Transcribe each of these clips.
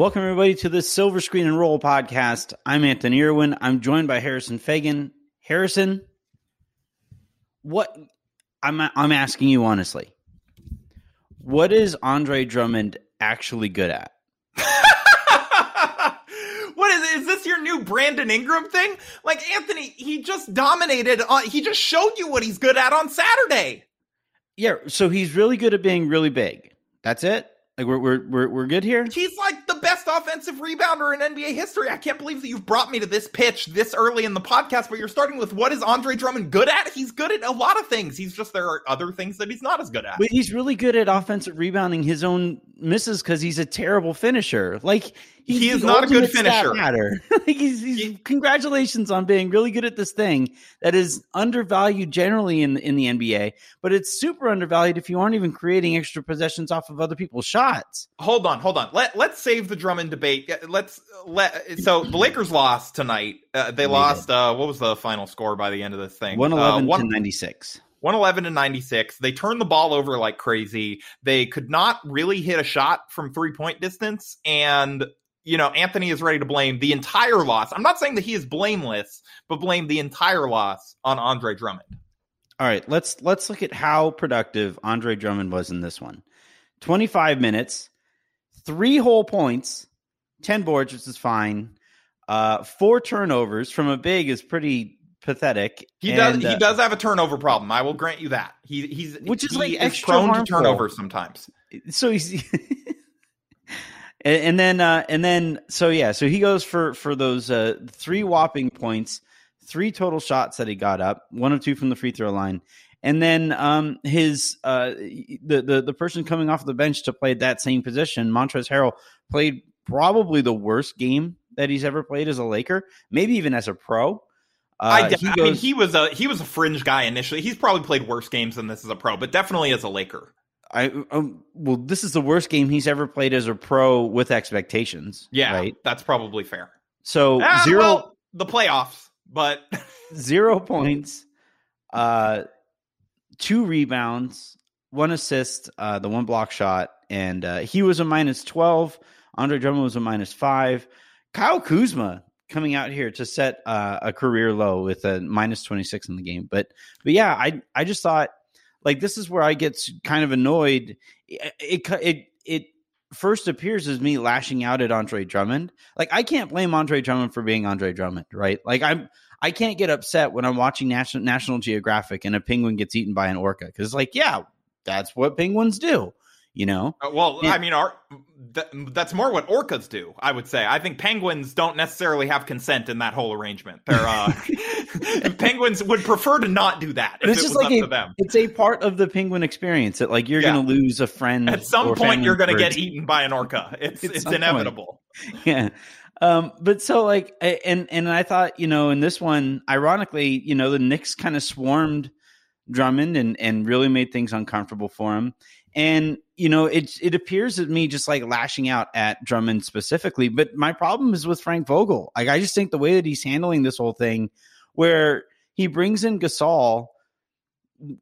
Welcome, everybody, to the Silver Screen and Roll podcast. I'm Anthony Irwin. I'm joined by Harrison Faigen. Harrison, what I'm I'm asking you honestly, what is Andre Drummond actually good at? what is is this your new Brandon Ingram thing? Like Anthony, he just dominated. On, he just showed you what he's good at on Saturday. Yeah, so he's really good at being really big. That's it. Like we're we're we're, we're good here. He's like the best offensive rebounder in NBA history. I can't believe that you've brought me to this pitch this early in the podcast, but you're starting with what is Andre Drummond good at? He's good at a lot of things. He's just there are other things that he's not as good at. But he's really good at offensive rebounding his own misses because he's a terrible finisher. Like he is not a good finisher. Matter. he's, he's he, congratulations on being really good at this thing that is undervalued generally in in the NBA, but it's super undervalued if you aren't even creating extra possessions off of other people's shots. Hold on, hold on. Let let's save the Drummond debate. Let's let so the Lakers lost tonight. Uh, they, lost. Uh, what was the final score by the end of this thing? One eleven uh, to ninety six. 111 to 96. They turned the ball over like crazy. They could not really hit a shot from three point distance. And you know, Anthony is ready to blame the entire loss. I'm not saying that he is blameless, but blame the entire loss on Andre Drummond. All right, let's let's look at how productive Andre Drummond was in this one. 25 minutes, three whole points, 10 boards, which is fine. Uh, four turnovers from a big is pretty pathetic. He does he uh, does have a turnover problem. I will grant you that. He he's which is he like is prone harmful. to turnovers sometimes. So he's and, and, then uh, and then so yeah, so he goes for for those uh, three whopping points, three total shots that he got up, one of two from the free throw line. And then um, his uh, the, the the person coming off the bench to play that same position, Montrezl Harrell, played probably the worst game that he's ever played as a Laker, maybe even as a pro. Uh, I, de- I mean, he was a he was a fringe guy initially. He's probably played worse games than this as a pro, but definitely as a Laker. I um, well, this is the worst game he's ever played as a pro with expectations. Yeah, right. That's probably fair. So ah, zero well, the playoffs, but zero points, uh, two rebounds, one assist, uh, the one block shot, and uh, he was a minus twelve. Andre Drummond was a minus five. Kyle Kuzma coming out here to set uh, a career low with a minus twenty six in the game, but but yeah, I I just thought like this is where I get kind of annoyed. It it it first appears as me lashing out at Andre Drummond. Like I can't blame Andre Drummond for being Andre Drummond, right? Like I'm I can't get upset when I'm watching National National Geographic and a penguin gets eaten by an orca because it's like yeah, that's what penguins do you know uh, well and, i mean our, th- that's more what orcas do i would say i think penguins don't necessarily have consent in that whole arrangement they're uh penguins would prefer to not do that it's just like a, it's a part of the penguin experience that like you're yeah. gonna lose a friend at some point you're gonna get eaten by an orca it's it's inevitable point. yeah um, but so like, and and I thought, you know, in this one, ironically, you know, the Knicks kind of swarmed Drummond and and really made things uncomfortable for him. And you know, it it appears to me just like lashing out at Drummond specifically. But my problem is with Frank Vogel. Like I just think the way that he's handling this whole thing, where he brings in Gasol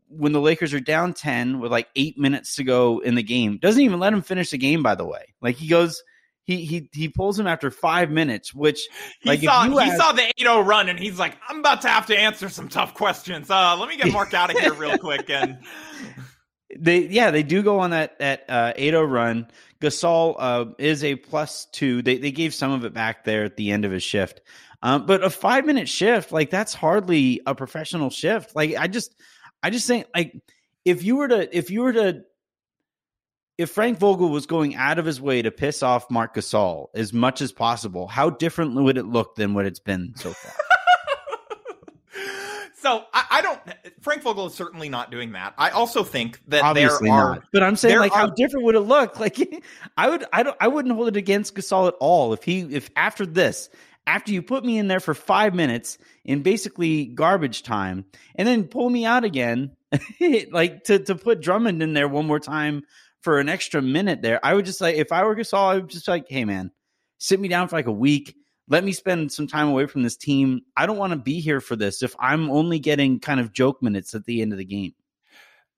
when the Lakers are down ten with like eight minutes to go in the game, doesn't even let him finish the game. By the way, like he goes. He, he he pulls him after five minutes, which he like saw he ask, saw the 8-0 run and he's like, I'm about to have to answer some tough questions. Uh, let me get Marc out of here real quick and they yeah they do go on that that uh, 8-0 run. Gasol uh, is a plus two. They they gave some of it back there at the end of his shift, um, but a five minute shift like that's hardly a professional shift. Like I just I just think like if you were to if you were to if Frank Vogel was going out of his way to piss off Marc Gasol as much as possible, how different would it look than what it's been so far? So I, I, don't. Frank Vogel is certainly not doing that. I also think that Obviously there are. Not. But I'm saying, like, are, how different would it look? Like, I would, I don't, I wouldn't hold it against Gasol at all if he, if after this, after you put me in there for five minutes in basically garbage time, and then pull me out again, like to to put Drummond in there one more time for an extra minute there, I would just like, if I were Gasol, I would just like, hey man, sit me down for like a week let me spend some time away from this team. I don't want to be here for this if I'm only getting kind of joke minutes at the end of the game.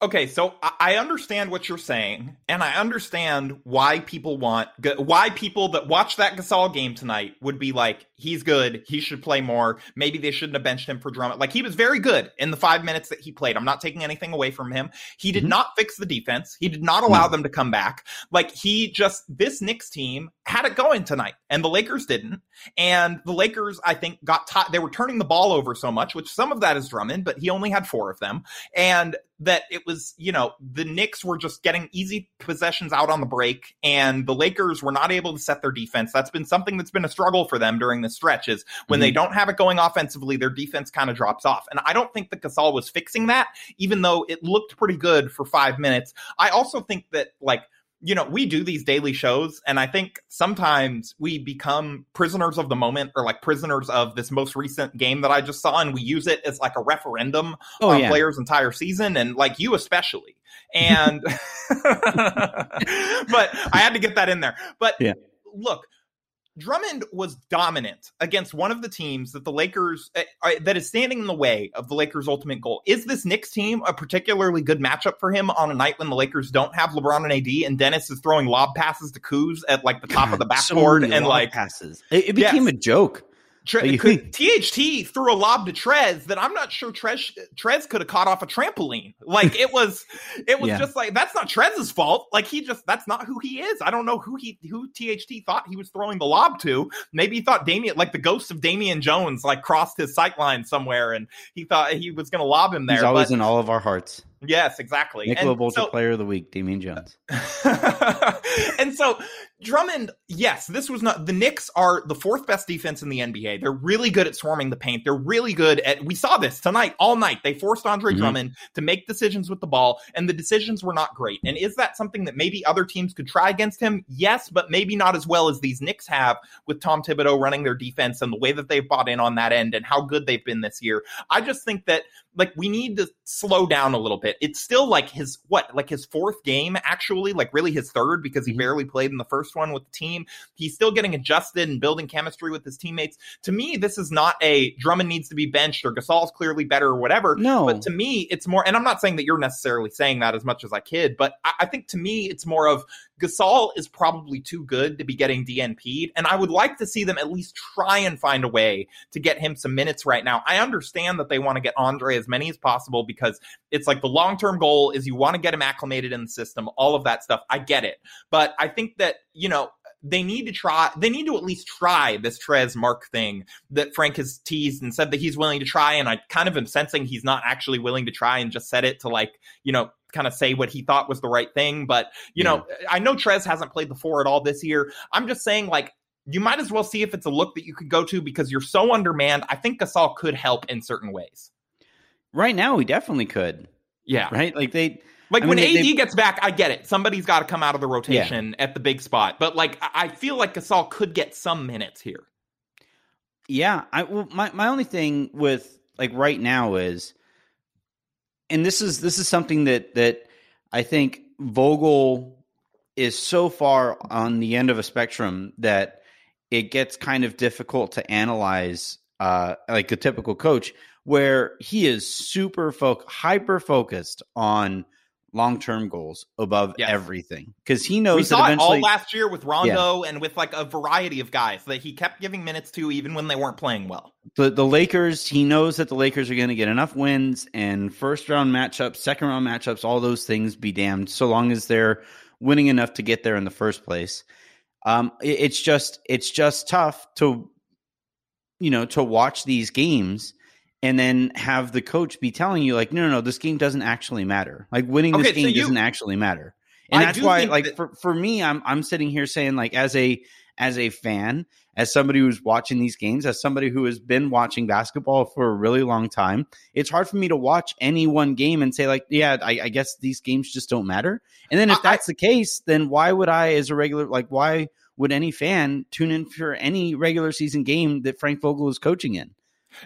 Okay, so I understand what you're saying, and I understand why people want why people that watch that Gasol game tonight would be like, he's good, he should play more. Maybe they shouldn't have benched him for Drummond. Like he was very good in the five minutes that he played. I'm not taking anything away from him. He did mm-hmm. not fix the defense. He did not allow them to come back. Like he just this Knicks team had it going tonight, and the Lakers didn't. And the Lakers, I think, got taught. They were turning the ball over so much, which some of that is Drummond, but he only had four of them, and that it was, you know, the Knicks were just getting easy possessions out on the break, and the Lakers were not able to set their defense. That's been something that's been a struggle for them during the stretch. Is when mm-hmm. they don't have it going offensively, their defense kind of drops off. And I don't think that Gasol was fixing that, even though it looked pretty good for five minutes. I also think that like you know, we do these daily shows, and I think sometimes we become prisoners of the moment or like prisoners of this most recent game that I just saw, and we use it as like a referendum oh, on yeah. players' entire season, and like you especially. And, but I had to get that in there. But yeah. look, Drummond was dominant against one of the teams that the Lakers uh, that is standing in the way of the Lakers' ultimate goal. Is this Knicks team a particularly good matchup for him on a night when the Lakers don't have LeBron and AD and Dennis is throwing lob passes to Kuz at like the top God, of the backboard so and like passes? It, it became yes. a joke. Tre- could, THT threw a lob to Trez that I'm not sure Trez Trez could have caught off a trampoline. Like it was, it was yeah. just like that's not Trez's fault. Like he just that's not who he is. I don't know who he who THT thought he was throwing the lob to. Maybe he thought Damian like the ghost of Damian Jones like crossed his sight line somewhere and he thought he was going to lob him there. He's always but, in all of our hearts. Yes, exactly. Nicola Bolter, so, Player of the Week, Damian Jones. and so Drummond, yes, this was not the Knicks are the fourth best defense in the NBA. They're really good at swarming the paint. They're really good at we saw this tonight all night. They forced Andre mm-hmm. Drummond to make decisions with the ball, and the decisions were not great. And is that something that maybe other teams could try against him? Yes, but maybe not as well as these Knicks have with Tom Thibodeau running their defense and the way that they've bought in on that end and how good they've been this year. I just think that like we need to slow down a little bit. It's still like his what, like his fourth game actually, like really his third because he mm-hmm. barely played in the first one with the team. He's still getting adjusted and building chemistry with his teammates. To me, this is not a Drummond needs to be benched or Gasol's clearly better or whatever. No, but to me, it's more. And I'm not saying that you're necessarily saying that as much as I kid, but I, I think to me, it's more of Gasol is probably too good to be getting DNP'd, and I would like to see them at least try and find a way to get him some minutes right now. I understand that they want to get Andre as many as possible because it's like the long term goal is you want to get him acclimated in the system, all of that stuff. I get it. But I think that, you know, they need to try they need to at least try this Trez Marc thing that Frank has teased and said that he's willing to try and I kind of am sensing he's not actually willing to try and just said it to like you know kind of say what he thought was the right thing but you yeah. know I know Trez hasn't played the four at all this year I'm just saying like you might as well see if it's a look that you could go to because you're so undermanned I think Gasol could help in certain ways right now we definitely could yeah right like they like I when AD they, gets back, I get it. Somebody's got to come out of the rotation yeah. at the big spot. But like, I feel like Gasol could get some minutes here. Yeah, I well, my my only thing with like right now is, and this is this is something that that I think Vogel is so far on the end of a spectrum that it gets kind of difficult to analyze, uh, like the typical coach, where he is super focused, hyper focused on long term goals above yes. everything because he knows we saw it all last year with Rondo yeah. and with like a variety of guys that he kept giving minutes to even when they weren't playing well. The the Lakers, he knows that the Lakers are going to get enough wins and first round matchups, second round matchups, all those things be damned, so long as they're winning enough to get there in the first place. Um, it, it's just it's just tough to you know to watch these games and then have the coach be telling you like no no no this game doesn't actually matter. Like winning this okay, game so you, doesn't actually matter. And I that's why like that, for, for me i'm i'm sitting here saying like as a as a fan as somebody who's watching these games as somebody who has been watching basketball for a really long time it's hard for me to watch any one game and say like yeah i, I guess these games just don't matter. And then if that's the case then why would i as a regular like why would any fan tune in for any regular season game that frank vogel is coaching in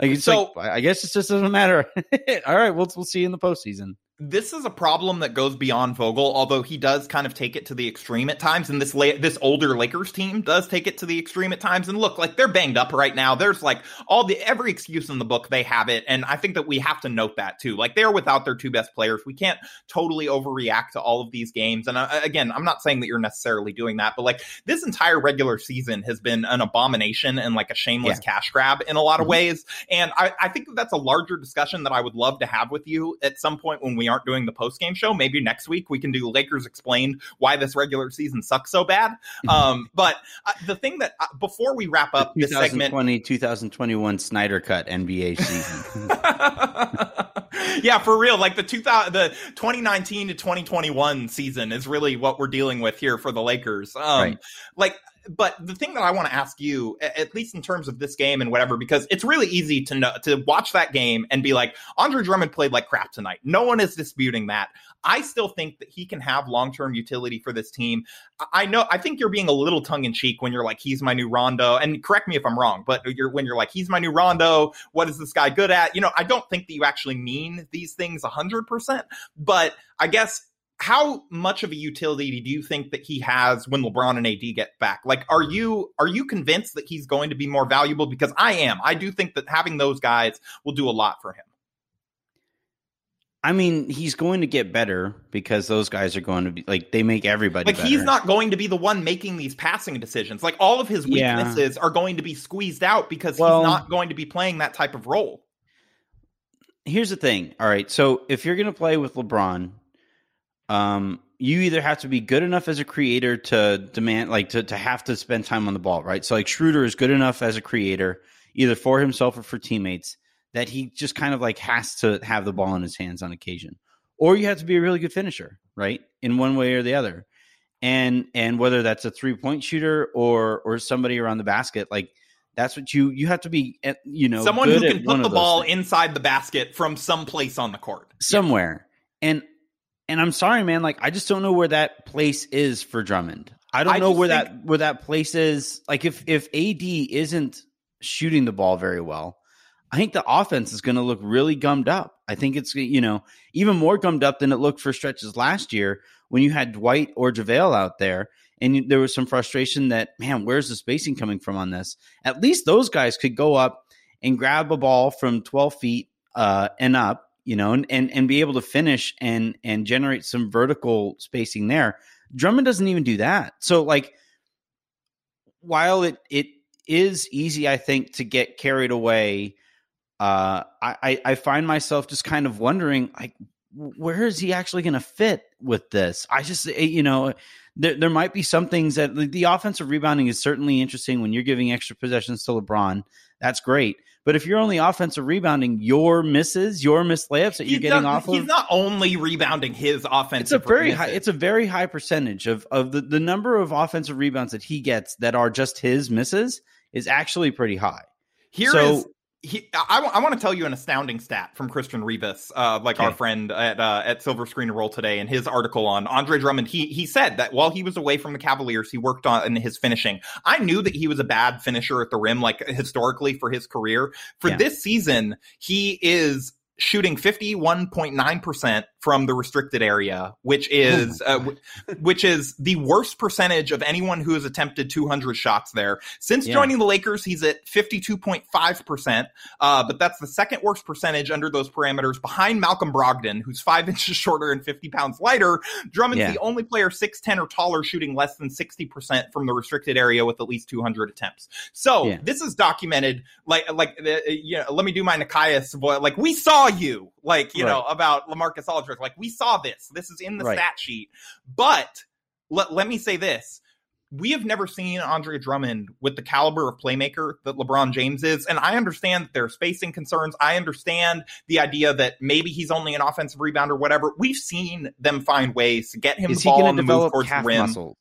like, so like, I guess it just doesn't matter. All right, we'll we'll see you in the postseason. This is a problem that goes beyond Vogel, although he does kind of take it to the extreme at times. And this la- this older Lakers team does take it to the extreme at times. And look, like they're banged up right now. There's like all the every excuse in the book they have it, and I think that we have to note that too. Like they're without their two best players. We can't totally overreact to all of these games. And uh, again, I'm not saying that you're necessarily doing that, but like this entire regular season has been an abomination and like a shameless yeah. cash grab in a lot of mm-hmm. ways. And I, I think that that's a larger discussion that I would love to have with you at some point when we aren't doing the post game show. Maybe next week we can do Lakers explained why this regular season sucks so bad. Um, but uh, the thing that uh, before we wrap up this segment, 2021 Snyder Cut NBA season. yeah, for real. Like the 2000, the 2019 to 2021 season is really what we're dealing with here for the Lakers. Um, right. like but the thing that I want to ask you, at least in terms of this game and whatever, because it's really easy to know to watch that game and be like, Andre Drummond played like crap tonight. No one is disputing that. I still think that he can have long term utility for this team. I know. I think you're being a little tongue in cheek when you're like, he's my new Rondo. And correct me if I'm wrong, but you're when you're like, he's my new Rondo. What is this guy good at? You know, I don't think that you actually mean these things hundred percent. But I guess how much of a utility do you think that he has when LeBron and AD get back? Like, are you are you convinced that he's going to be more valuable? Because I am. I do think that having those guys will do a lot for him. I mean, he's going to get better because those guys are going to be like they make everybody. Like better. he's not going to be the one making these passing decisions. Like all of his weaknesses yeah. are going to be squeezed out because well, he's not going to be playing that type of role. Here's the thing. All right, so if you're going to play with LeBron, um, you either have to be good enough as a creator to demand, like to, to have to spend time on the ball, right? So like Schroeder is good enough as a creator, either for himself or for teammates, that he just kind of like has to have the ball in his hands on occasion. Or you have to be a really good finisher, right? In one way or the other. And and whether that's a three point shooter or or somebody around the basket, like that's what you you have to be eh, you know someone who can put the ball things. inside the basket from some place on the court somewhere yeah. and and I'm sorry, man. Like, I just don't know where that place is for Drummond. I don't I know where think- that where that place is. Like, if if AD isn't shooting the ball very well, I think the offense is going to look really gummed up. I think it's you know even more gummed up than it looked for stretches last year when you had Dwight or JaVale out there, and there was some frustration that man, where's the spacing coming from on this? At least those guys could go up and grab a ball from 12 feet uh, and up you know, and, and, and be able to finish and and generate some vertical spacing there. Drummond doesn't even do that. So like while it it is easy, I think, to get carried away, uh, I, I find myself just kind of wondering, like, where is he actually going to fit with this? I just, eh, you know, there, there might be some things that the offensive rebounding is certainly interesting when you're giving extra possessions to LeBron. That's great. But if you're only offensive rebounding your misses, your missed layups that you're getting not, off of, he's not only rebounding his offensive. It's a very misses. high. It's a very high percentage of of the the number of offensive rebounds that he gets that are just his misses is actually pretty high. Here so, is he, I, I want to tell you an astounding stat from Christian Rivas, uh, like okay. our friend at uh, at Silver Screen Roll today, in his article on Andre Drummond. He he said that while he was away from the Cavaliers, he worked on his finishing. I knew that he was a bad finisher at the rim, like historically for his career. For yeah. this season, he is shooting 51.9% from the restricted area, which is oh uh, which is the worst percentage of anyone who has attempted 200 shots there. Since yeah. joining the Lakers, he's at 52.5%, uh, but that's the second worst percentage under those parameters behind Malcolm Brogdon, who's 5 inches shorter and 50 pounds lighter. Drummond's yeah. the only player 6'10 or taller shooting less than 60% from the restricted area with at least 200 attempts. So, yeah. this is documented like like uh, you know, let me do my Nekias like we saw you like you right. know about LaMarcus Aldridge. Like we saw this. This is in the right. stat sheet. But let, let me say this. We have never seen Andre Drummond with the caliber of playmaker that LeBron James is. And I understand that there are spacing concerns. I understand the idea that maybe he's only an offensive rebounder, whatever. We've seen them find ways to get him is the ball on the move towards the rim. Muscle?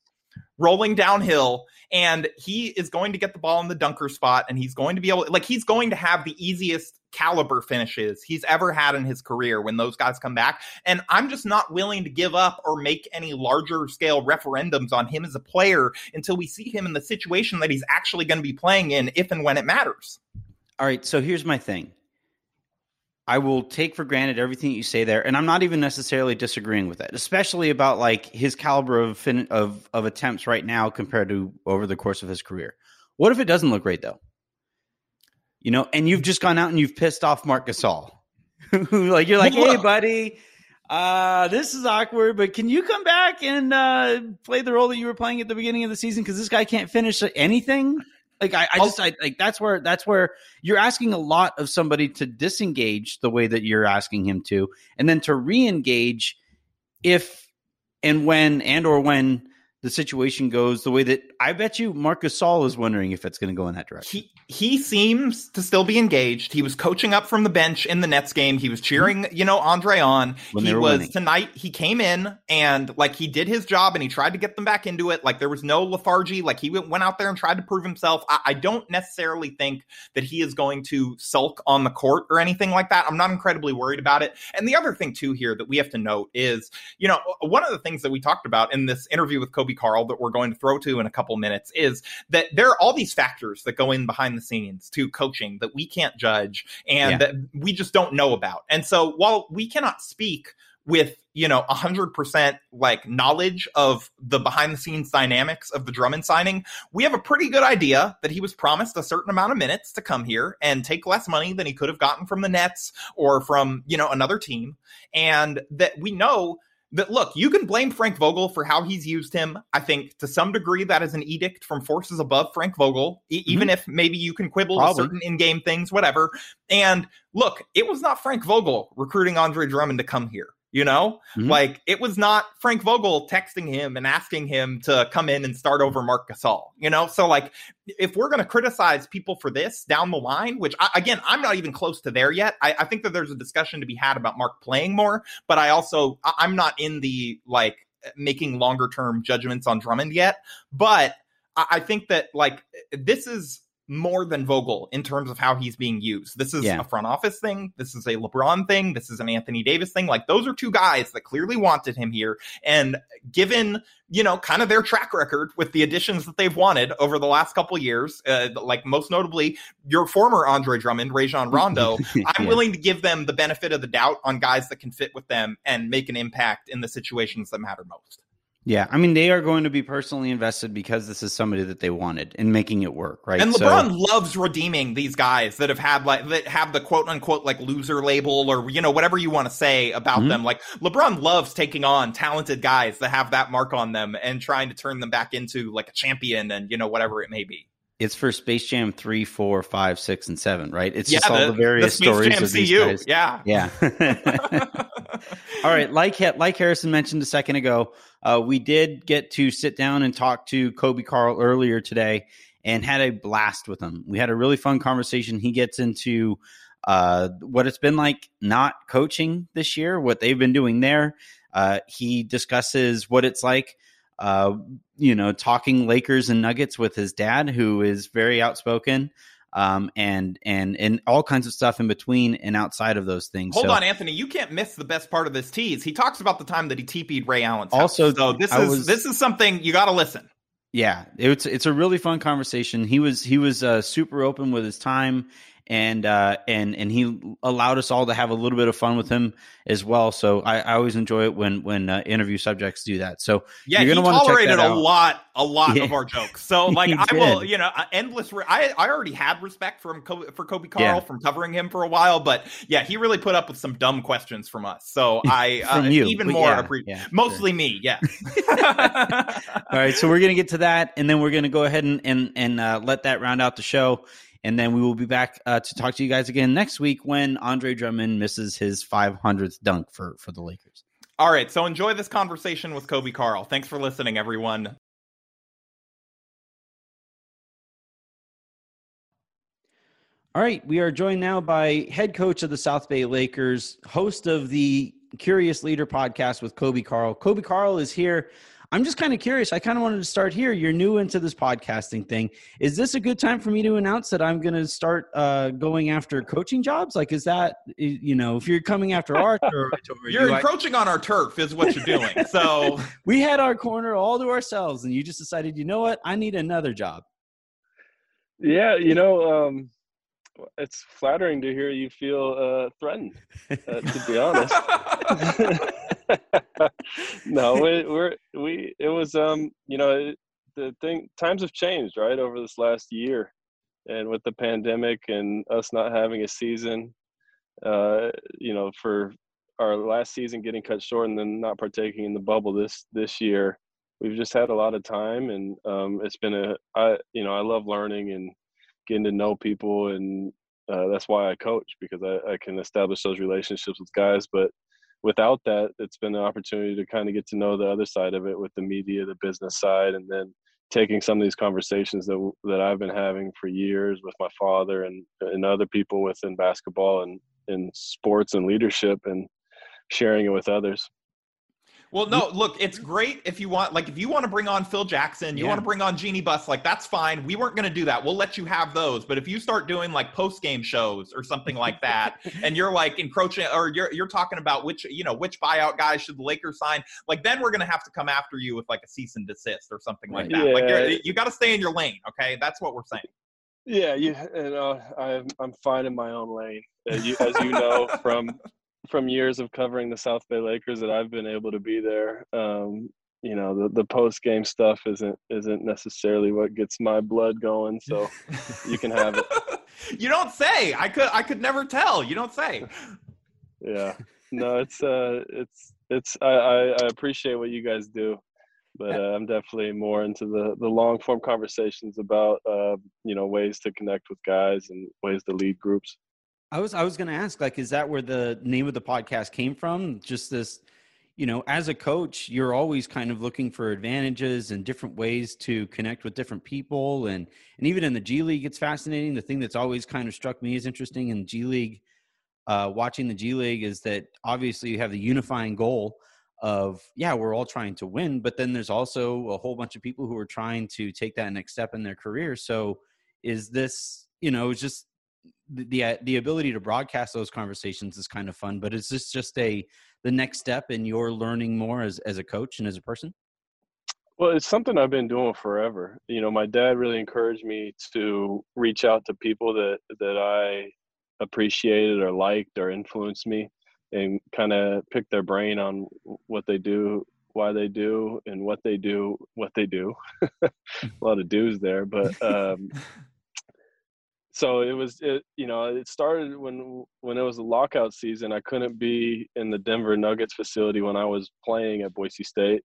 Rolling downhill and he is going to get the ball in the dunker spot and he's going to be able like he's going to have the easiest caliber finishes he's ever had in his career when those guys come back and i'm just not willing to give up or make any larger scale referendums on him as a player until we see him in the situation that he's actually going to be playing in if and when it matters. All right so here's my thing I will take for granted everything you say there, and I'm not even necessarily disagreeing with it, especially about like his caliber of fin- of of attempts right now compared to over the course of his career. What if it doesn't look great though? You know, and you've just gone out and you've pissed off Marc Gasol. like you're like, hey, buddy, uh, this is awkward, but can you come back and uh, play the role that you were playing at the beginning of the season? Because this guy can't finish anything. Like I, I oh. just I, like that's where that's where you're asking a lot of somebody to disengage the way that you're asking him to, and then to re-engage if and when and or when the situation goes the way that I bet you Marcus Gasol is wondering if it's going to go in that direction. He he seems to still be engaged. He was coaching up from the bench in the Nets game. He was mm-hmm. cheering, you know, Andre on. When he was winning. tonight. He came in and like he did his job and he tried to get them back into it. Like there was no lethargy. Like he went out there and tried to prove himself. I, I don't necessarily think that he is going to sulk on the court or anything like that. I'm not incredibly worried about it. And the other thing too here that we have to note is, you know, one of the things that we talked about in this interview with Coby Karl that we're going to throw to in a couple minutes is that there are all these factors that go in behind the scenes to coaching that we can't judge and yeah. that we just don't know about. And so while we cannot speak with you know 100% like knowledge of the behind the scenes dynamics of the Drummond signing, we have a pretty good idea that he was promised a certain amount of minutes to come here and take less money than he could have gotten from the Nets or from, you know, another team and that we know that look, you can blame Frank Vogel for how he's used him. I think to some degree that is an edict from forces above Frank Vogel, e- mm-hmm. even if maybe you can quibble Probably. with certain in-game things, whatever. And look, it was not Frank Vogel recruiting Andre Drummond to come here. You know, mm-hmm. like it was not Frank Vogel texting him and asking him to come in and start over Marc Gasol. You know, so like if we're going to criticize people for this down the line, which I, again I'm not even close to there yet. I, I, think that there's a discussion to be had about Marc playing more, but I also I, I'm not in the like making longer term judgments on Drummond yet. But I, I think that like this is more than Vogel in terms of how he's being used. This is yeah. a front office thing. This is a LeBron thing. This is an Anthony Davis thing. Like those are two guys that clearly wanted him here. And given, you know, kind of their track record with the additions that they've wanted over the last couple years, uh, like most notably your former Andre Drummond, Rajon Rondo, I'm willing to give them the benefit of the doubt on guys that can fit with them and make an impact in the situations that matter most. Yeah, I mean they are going to be personally invested because this is somebody that they wanted and making it work, right? And LeBron so, loves redeeming these guys that have had like that have the quote unquote like loser label or you know whatever you want to say about mm-hmm. them. Like LeBron loves taking on talented guys that have that mark on them and trying to turn them back into like a champion and you know whatever it may be. It's for Space Jam 3, 4, 5, 6, and 7, right? It's yeah, just all the, the various the stories Jam of these CU. guys. Yeah. Yeah. all right. Like, like Harrison mentioned a second ago, uh, we did get to sit down and talk to Coby Karl earlier today and had a blast with him. We had a really fun conversation. He gets into uh, what it's been like not coaching this year, what they've been doing there. Uh, he discusses what it's like uh, you know, talking Lakers and Nuggets with his dad, who is very outspoken, um, and and and all kinds of stuff in between and outside of those things. Hold so, on, Anthony, you can't miss the best part of this tease. He talks about the time that he TP'd Ray Allen. Also, so this I is was, this is something you got to listen. Yeah, it's it's a really fun conversation. He was he was uh, super open with his time and uh, and and he allowed us all to have a little bit of fun with him as well. So I, I always enjoy it when when uh, interview subjects do that. So yeah, you're gonna he tolerated a lot, a lot yeah. of our jokes. So like I will, you know, uh, endless. Re- I I already had respect from Coby, for Coby Karl yeah. from covering him for a while, but yeah, he really put up with some dumb questions from us. So I uh, even more yeah, appreciate mostly sure. me. Yeah. all right, so we're gonna get to that, and then we're gonna go ahead and and and uh, let that round out the show. And then we will be back uh, to talk to you guys again next week when Andre Drummond misses his 500th dunk for, for the Lakers. All right. So enjoy this conversation with Coby Karl. Thanks for listening, everyone. All right, we are joined now by head coach of the South Bay Lakers, host of the Curious Leader podcast with Coby Karl. Coby Karl is here I'm just kind of curious. I kind of wanted to start here. You're new into this podcasting thing. Is this a good time for me to announce that I'm going to start uh, going after coaching jobs? Like, is that you know, if you're coming after our territory, you're you, encroaching I, on our turf, is what you're doing. So we had our corner all to ourselves, and you just decided, you know what, I need another job. Yeah, you know, um, it's flattering to hear you feel uh, threatened. Uh, to be honest. no, we, we're we. It was um, you know, the thing. Times have changed, right, over this last year, and with the pandemic and us not having a season, uh, you know, for our last season getting cut short and then not partaking in the bubble this this year, we've just had a lot of time, and um, it's been a. I you know, I love learning and getting to know people and uh, that's why I coach because I, I, can establish those relationships with guys. But without that, it's been an opportunity to kind of get to know the other side of it with the media, the business side, and then taking some of these conversations that that I've been having for years with my father and and other people within basketball and in sports and leadership and sharing it with others. Well, no, look, it's great if you want, like, if you want to bring on Phil Jackson, you yeah. want to bring on Jeanie Buss, like, that's fine. We weren't going to do that. We'll let you have those. But if you start doing like post game shows or something like that, and you're like encroaching, or you're you're talking about which you know which buyout guys should the Lakers sign, like, then we're going to have to come after you with like a cease and desist or something like that. Yeah. Like, you got to stay in your lane. Okay, that's what we're saying. Yeah, you and uh, I'm I'm fine in my own lane, as you, as you know from from years of covering the South Bay Lakers that I've been able to be there. Um, you know, the, the post game stuff isn't isn't necessarily what gets my blood going. So you can have it. you don't say. I could I could never tell. You don't say. yeah. No, it's uh it's it's I, I, appreciate what you guys do. But uh, I'm definitely more into the, the long form conversations about uh, you know ways to connect with guys and ways to lead groups. I was I was going to ask like is that where the name of the podcast came from? Just this you know, as a coach, you're always kind of looking for advantages and different ways to connect with different people and and even in the G League it's fascinating. The thing that's always kind of struck me as interesting in G League uh, watching the G League is that obviously you have the unifying goal of yeah we're all trying to win but then there's also a whole bunch of people who are trying to take that next step in their career so is this you know just the uh, the ability to broadcast those conversations is kind of fun but is this just a the next step in your learning more as as a coach and as a person? Well it's something i've been doing forever. You know my dad really encouraged me to reach out to people that that i appreciated or liked or influenced me and kind of pick their brain on what they do why they do and what they do what they do. A lot of do's there but um so it was it you know it started when when it was a lockout season i couldn't be in the denver nuggets facility when i was playing at boise state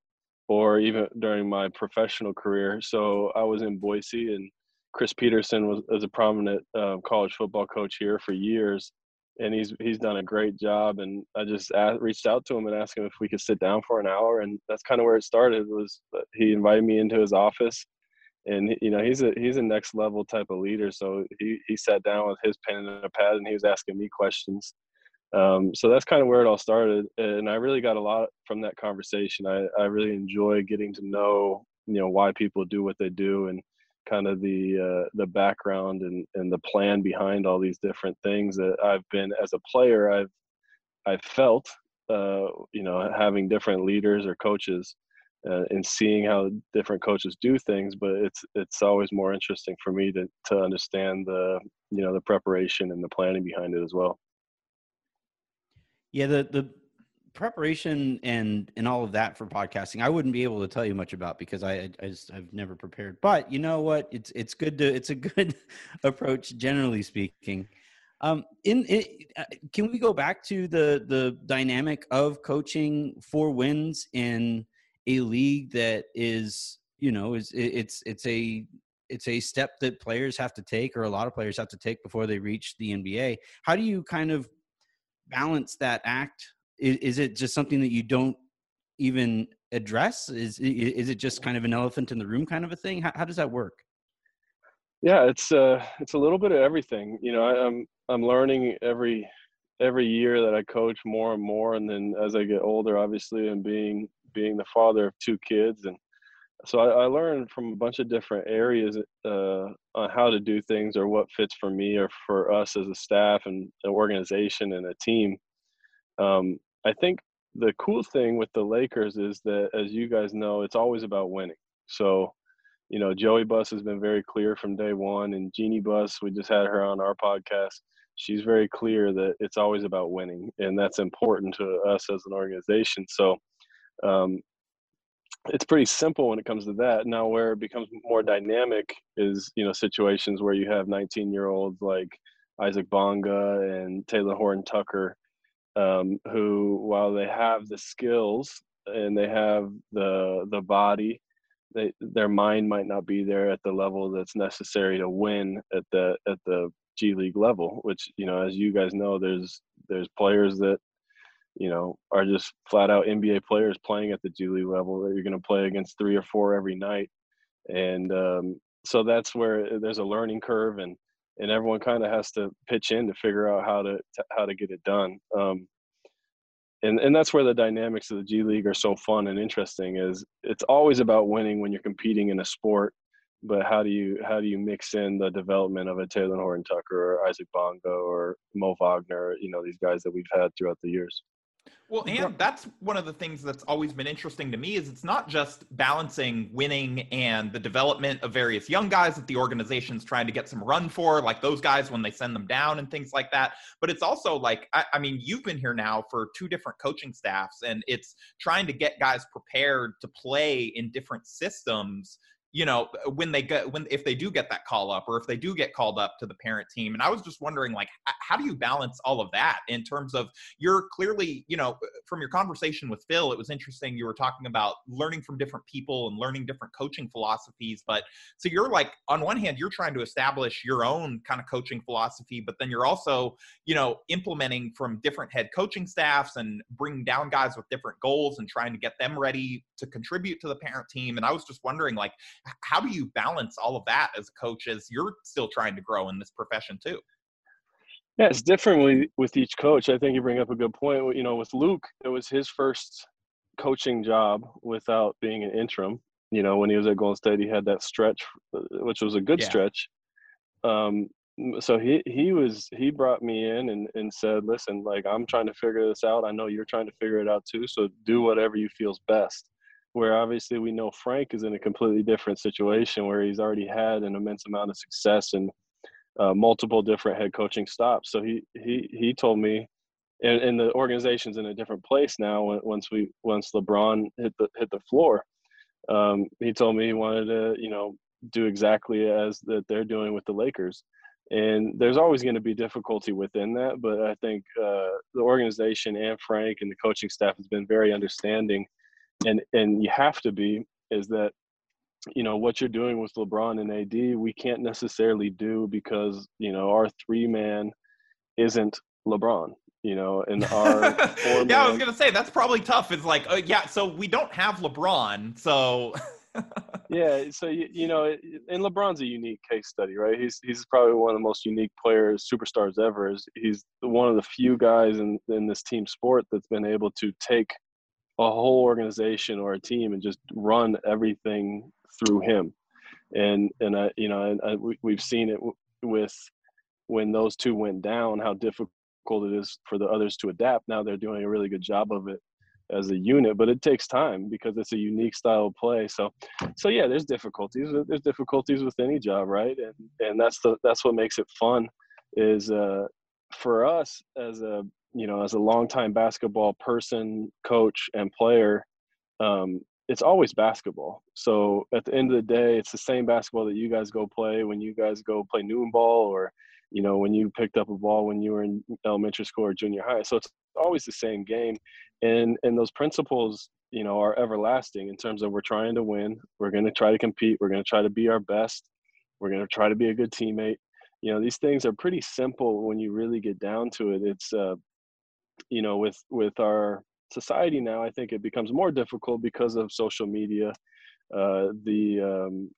or even during my professional career. So i was in boise and chris petersen was, was a prominent uh, college football coach here for years and he's he's done a great job and i just asked, reached out to him and asked him if we could sit down for an hour and that's kind of where it started was he invited me into his office and you know he's a he's a next level type of leader. So he he sat down with his pen and a pad, and he was asking me questions. Um, so that's kind of where it all started, and I really got a lot from that conversation. I I really enjoy getting to know you know why people do what they do and kind of the uh, the background and and the plan behind all these different things that I've been as a player I've I've felt uh, you know having different leaders or coaches uh, and seeing how different coaches do things but it's it's always more interesting for me to to understand the you know the preparation and the planning behind it as well. Yeah the the preparation and and all of that for podcasting i wouldn't be able to tell you much about because i i just i've never prepared. But you know what? It's it's good to it's a good approach generally speaking. Um in it, uh, can we go back to the the dynamic of coaching for wins in a league that is you know is it's it's a it's a step that players have to take or a lot of players have to take before they reach the NBA. How do you kind of balance that act? Is, is it just something that you don't even address? Is is it just kind of an elephant in the room kind of a thing? How, how does that work? Yeah, it's uh it's a little bit of everything. You know, I, I'm I'm learning every every year that I coach more and more, and then as I get older, obviously, and being being the father of two kids and so I, I learned from a bunch of different areas uh, on how to do things or what fits for me or for us as a staff and an organization and a team. Um, I think the cool thing with the Lakers is that, as you guys know, it's always about winning. So you know, Joey Buss has been very clear from day one, and Jeanie Buss, we just had her on our podcast. She's very clear that it's always about winning, and that's important to us as an organization. So, um, it's pretty simple when it comes to that. Now, where it becomes more dynamic is, you know, situations where you have 19 year olds like Isaac Bonga and Talen Horton-Tucker, um, who, while they have the skills and they have the the body they, their mind might not be there at the level that's necessary to win at the at the G League level. Which you know, as you guys know, there's there's players that you know are just flat out NBA players playing at the G League level that you're going to play against three or four every night, and um, so that's where there's a learning curve and and everyone kind of has to pitch in to figure out how to, to how to get it done. Um, and and that's where the dynamics of the G League are so fun and interesting. Is it's always about winning when you're competing in a sport, but how do you how do you mix in the development of a Talen Horton-Tucker or Isaac Bonga or Mo Wagner? You know these guys that we've had throughout the years. Well, and that's one of the things that's always been interesting to me is it's not just balancing winning and the development of various young guys that the organization's trying to get some run for, like those guys when they send them down and things like that. But it's also like, I, I mean, you've been here now for two different coaching staffs, and it's trying to get guys prepared to play in different systems you know uh, when they get when if they do get that call up or if they do get called up to the parent team and i was just wondering like how do you balance all of that in terms of you're clearly you know uh, from your conversation with phil it was interesting you were talking about learning from different people and learning different coaching philosophies but so you're like on one hand you're trying to establish your own kind of coaching philosophy but then you're also you know implementing from different head coaching staffs and bringing down guys with different goals and trying to get them ready to contribute to the parent team and i was just wondering like how do you balance all of that as a coach as you're still trying to grow in this profession too? Yeah, it's different with each coach. I think you bring up a good point. You know, with Luke, it was his first coaching job without being an interim. You know, when he was at Golden State, he had that stretch, uh, which was a good yeah. stretch. Um, so he he was he brought me in and, and said, listen, like I'm trying to figure this out. I know you're trying to figure it out too. So do whatever you feels best where obviously we know Frank is in a completely different situation where he's already had an immense amount of success and uh, multiple different head coaching stops. So he he he told me, and, and the organization's in a different place now. Once we once LeBron hit the hit the floor, um, he told me he wanted to you know do exactly as that they're doing with the Lakers. And there's always going to be difficulty within that, but I think uh, the organization and Frank and the coaching staff has been very understanding and and you have to be is that you know what you're doing with LeBron and AD we can't necessarily do because you know our three man isn't LeBron you know and our yeah I was gonna say that's probably tough. It's like uh, yeah so we don't have LeBron so yeah so you, you know and LeBron's a unique case study right? He's he's probably one of the most unique players superstars ever. He's one of the few guys in in this team sport that's been able to take a whole organization or a team and just run everything through him. And and I, you know, and I, we, we've seen it with when those two went down, how difficult it is for the others to adapt. Now they're doing a really good job of it as a unit, but it takes time because it's a unique style of play. So, so yeah, there's difficulties. There's difficulties with any job, right? And and that's the that's what makes it fun. Is uh, for us as a you know, as a longtime basketball person, coach, and player, um, it's always basketball. So at the end of the day, it's the same basketball that you guys go play when you guys go play noon ball or, you know, when you picked up a ball when you were in elementary school or junior high. So it's always the same game. And and those principles, you know, are everlasting in terms of we're trying to win. We're going to try to compete. We're going to try to be our best. We're going to try to be a good teammate. You know, these things are pretty simple when you really get down to it. It's uh, you know with with our society now i think it becomes more difficult because of social media uh, the um,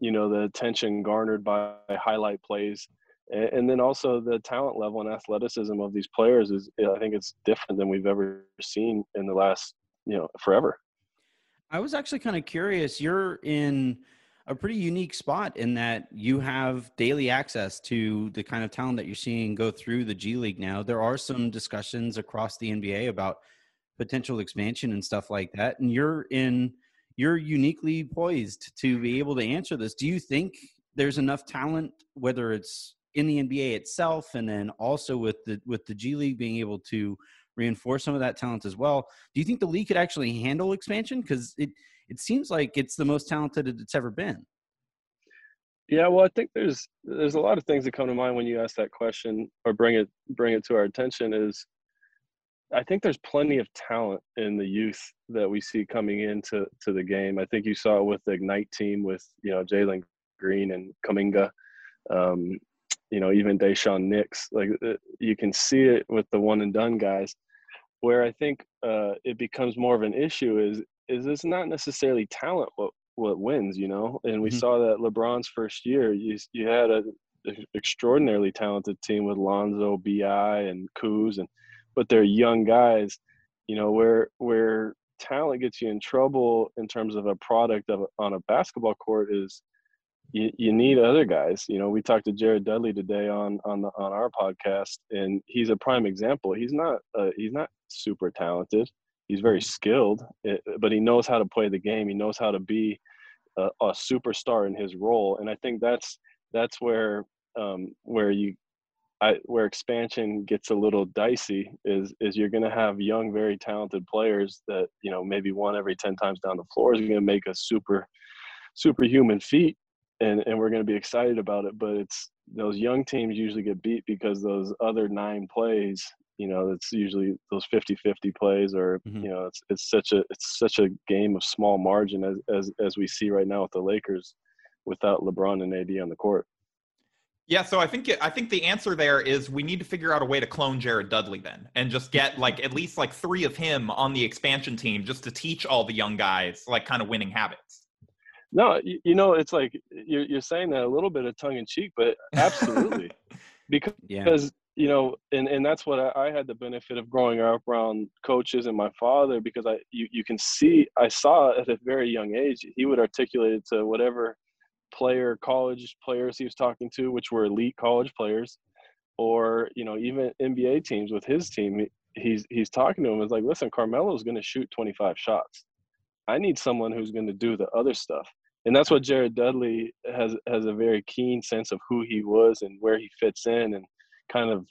you know the attention garnered by highlight plays and, and, then also the talent level and athleticism of these players is i think it's different than we've ever seen in the last you know forever. I was actually kind of curious you're in a pretty unique spot in that you have daily access to the kind of talent that you're seeing go through the G League now. There are some discussions across the NBA about potential expansion and stuff like that. And you're in you're uniquely poised to be able to answer this. Do you think there's enough talent, whether it's in the NBA itself, and then also with the with the G League being able to reinforce some of that talent as well? Do you think the league could actually handle expansion? Because it it seems like it's the most talented it's ever been. Yeah, well, I think there's there's a lot of things that come to mind when you ask that question or bring it bring it to our attention. Is I think there's plenty of talent in the youth that we see coming into to the game. I think you saw with the Ignite team with you know Jalen Green and Kuminga, um, you know even Daishen Nix. Like uh, you can see it with the one and done guys. Where I think uh, it becomes more of an issue is is it's not necessarily talent what what wins, you know. And we mm-hmm. saw that LeBron's first year, you you had a, a extraordinarily talented team with Lonzo, Bi, and Kuz, and but they're young guys, you know, where where talent gets you in trouble in terms of a product of on a basketball court is you, you need other guys. You know, we talked to Jared Dudley today on on the, on our podcast, and he's a prime example. He's not uh, he's not super talented. He's very skilled, eh, but he knows how to play the game. He knows how to be a, a superstar in his role, and I think that's that's where um, where you I, where expansion gets a little dicey is is you're going to have young, very talented players that you know maybe one every ten times down the floor is going to make a super superhuman feat, and and we're going to be excited about it. But it's those young teams usually get beat because those other nine plays, you know, it's usually those 50-50 plays, or mm-hmm. you know, it's it's such a it's such a game of small margin as as as we see right now with the Lakers, without LeBron and AD on the court. Yeah, so I think I think the answer there is we need to figure out a way to clone Jared Dudley then, and just get like at least like three of him on the expansion team just to teach all the young guys like kind of winning habits. No, you, you know it's like you're you're saying that a little bit of tongue in cheek, but absolutely, because yeah. You know, and and that's what I, I had the benefit of growing up around coaches and my father because I you you can see I saw at a very young age he would articulate it to whatever player college players he was talking to, which were elite college players, or you know even NBA teams with his team. He's he's talking to him. It's like, listen, Carmelo's going to shoot 25 shots. I need someone who's going to do the other stuff, and that's what Jared Dudley has has a very keen sense of who he was and where he fits in, and kind of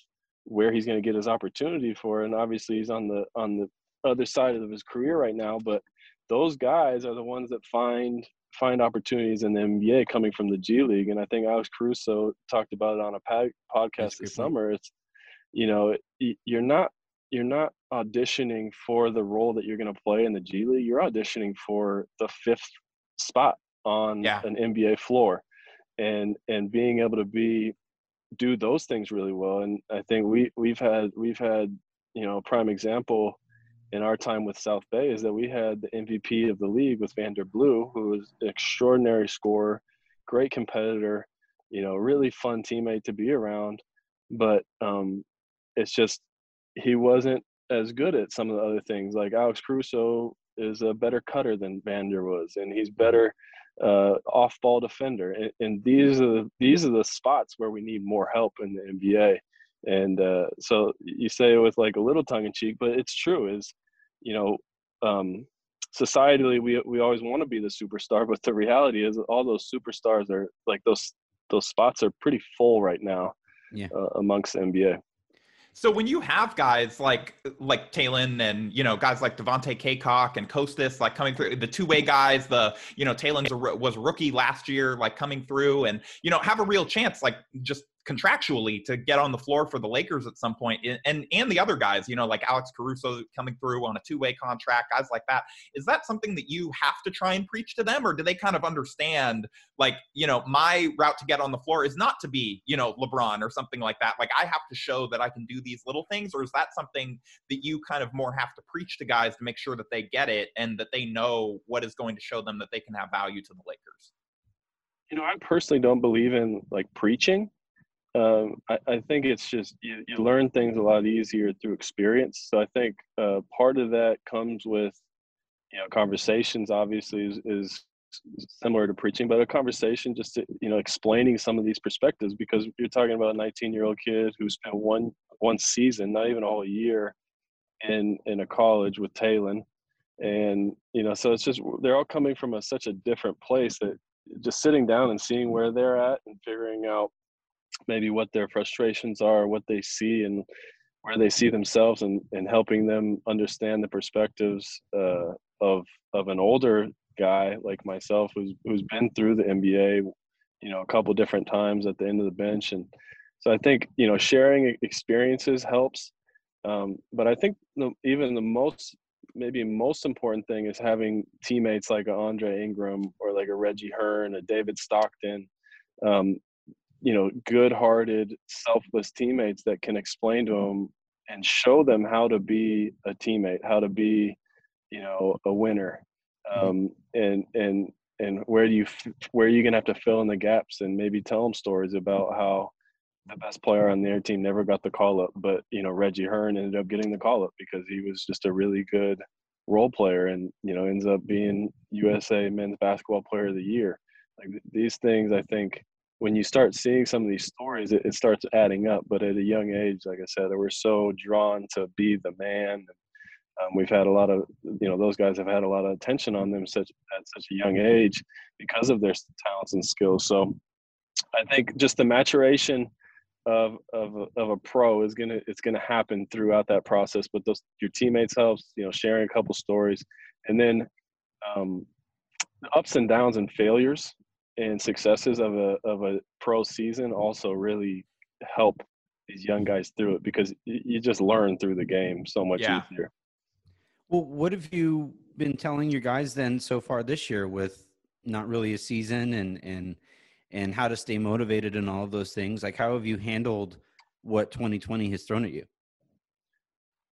where he's going to get his opportunity for. And obviously, he's on the on the other side of his career right now, but those guys are the ones that find find opportunities in the NBA coming from the G League. And I think Alex Caruso talked about it on a podcast this summer. It's, you know, you're not you're not auditioning for the role that you're going to play in the G League. You're auditioning for the fifth spot on yeah. an NBA floor, and and being able to be do those things really well. And I think we we've had we've had you know a prime example in our time with South Bay is that we had the MVP of the league with Vander Blue, who was an extraordinary scorer, great competitor, you know, really fun teammate to be around. But um, it's just he wasn't as good at some of the other things. Like Alex Caruso is a better cutter than Vander was, and he's better uh, off-ball defender. And, and these are the, these are the spots where we need more help in the NBA. And uh, so you say it with like a little tongue in cheek, but it's true. Is you know, um, societally we we always want to be the superstar, but the reality is all those superstars are like those those spots are pretty full right now. Yeah. Uh, amongst NBA. So when you have guys like like Talen and you know guys like Devontae Cacok and Kostas like coming through the two way guys, the you know Talen was rookie last year, like coming through and you know have a real chance, like just contractually to get on the floor for the Lakers at some point, and and the other guys, you know, like Alex Caruso coming through on a two way contract, guys like that. Is that something that you have to try and preach to them, or do they kind of understand, like, you know, my route to get on the floor is not to be, you know, LeBron or something like that. Like, I have to show that I can do these little things, or is that something that you kind of more have to preach to guys to make sure that they get it and that they know what is going to show them that they can have value to the Lakers? You know, I personally don't believe in like preaching um, I, I, think it's just you, you, learn things a lot easier through experience. So I think uh, part of that comes with you know conversations. Obviously, is, is similar to preaching, but a conversation just to, you know explaining some of these perspectives because you're talking about a 19 year old kid who spent one one season, not even a whole year, in in a college with Talen, and you know so it's just they're all coming from a such a different place that just sitting down and seeing where they're at and figuring out maybe what their frustrations are what they see and where they see themselves and, and helping them understand the perspectives uh, of of an older guy like myself who's who's been through the NBA, you know, a couple different times at the end of the bench, and so I think you know sharing experiences helps. Um, but I think the, even the most maybe most important thing is having teammates like Andre Ingram or like a Reggie Hearn, a David Stockton, um, you know, good-hearted, selfless teammates that can explain to them and show them how to be a teammate, how to be, you know, a winner, mm-hmm. um, and and and where do you where are you gonna have to fill in the gaps and maybe tell them stories about how the best player on their team never got the call up, but you know Reggie Hearn ended up getting the call up because he was just a really good role player and you know ends up being USA Men's Basketball Player of the Year. Like these things, I think when you start seeing some of these stories, it, it starts adding up. But at a young age, like I said, we're so drawn to be the man. Um, we've had a lot of, you know, those guys have had a lot of attention on them such at such a young age because of their talents and skills. So I think just the maturation of of of a pro is gonna it's gonna happen throughout that process. But those your teammates helps, you know, sharing a couple stories, and then um, the ups and downs and failures and successes of a of a pro season mm-hmm. also really help these young guys through it because you just learn through the game so much yeah. easier. Well, what have you been telling your guys then so far this year with not really a season and and and how to stay motivated and all of those things? Like how have you handled what 2020 has thrown at you?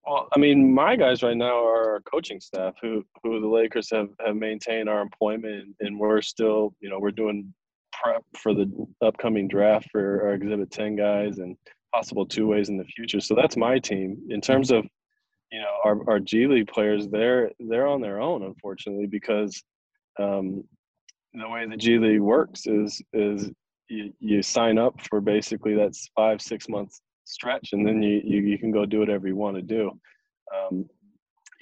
Well, I mean, my guys right now are our coaching staff who who the Lakers have have maintained our employment, and we're still, you know, we're doing prep for the upcoming draft for our Exhibit Ten guys and possible two ways in the future. So that's my team. In terms of, you know, our our G League players, they're they're on their own, unfortunately, because um, the way the G League works is is you, you sign up for basically that's five six months stretch, and then you you, you can go do whatever you want to do. Um,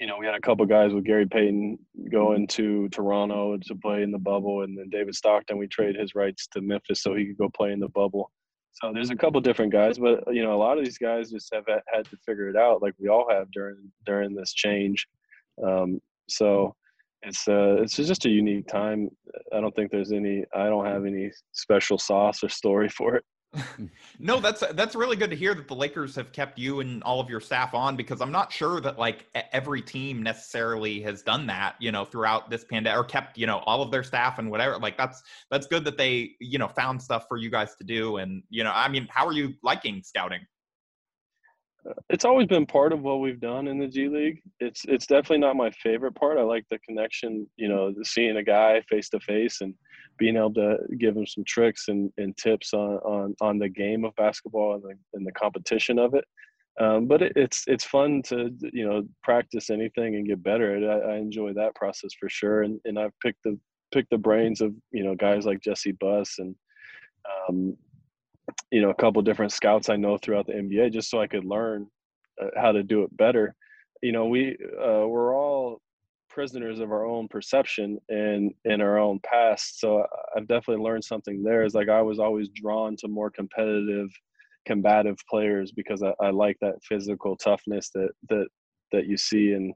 you know, we had a couple guys with Gary Payton going to Toronto to play in the bubble, and then David Stockton, we traded his rights to Memphis so he could go play in the bubble. So there's a couple different guys, but you know, a lot of these guys just have had to figure it out, like we all have during during this change. Um, so it's uh, it's just a unique time. I don't think there's any. I don't have any special sauce or story for it. no, that's that's really good to hear that the Lakers have kept you and all of your staff on because I'm not sure that like every team necessarily has done that, you know, throughout this pandemic or kept, you know, all of their staff and whatever. Like that's that's good that they, you know, found stuff for you guys to do and, you know, I mean, how are you liking scouting? it's always been part of what we've done in the G League. It's it's definitely not my favorite part. I like the connection, you know, seeing a guy face to face and being able to give him some tricks and, and tips on, on on the game of basketball and the, and the competition of it. Um, but it, it's it's fun to you know practice anything and get better. I, I enjoy that process for sure. And and I've picked the picked the brains of you know guys like Jesse Buss and um, you know a couple different scouts I know throughout the NBA just so I could learn uh, how to do it better. You know, we uh, we're all prisoners of our own perception and in our own past. So I've definitely learned something there. Is like I was always drawn to more competitive, combative players because I, I like that physical toughness that that that you see in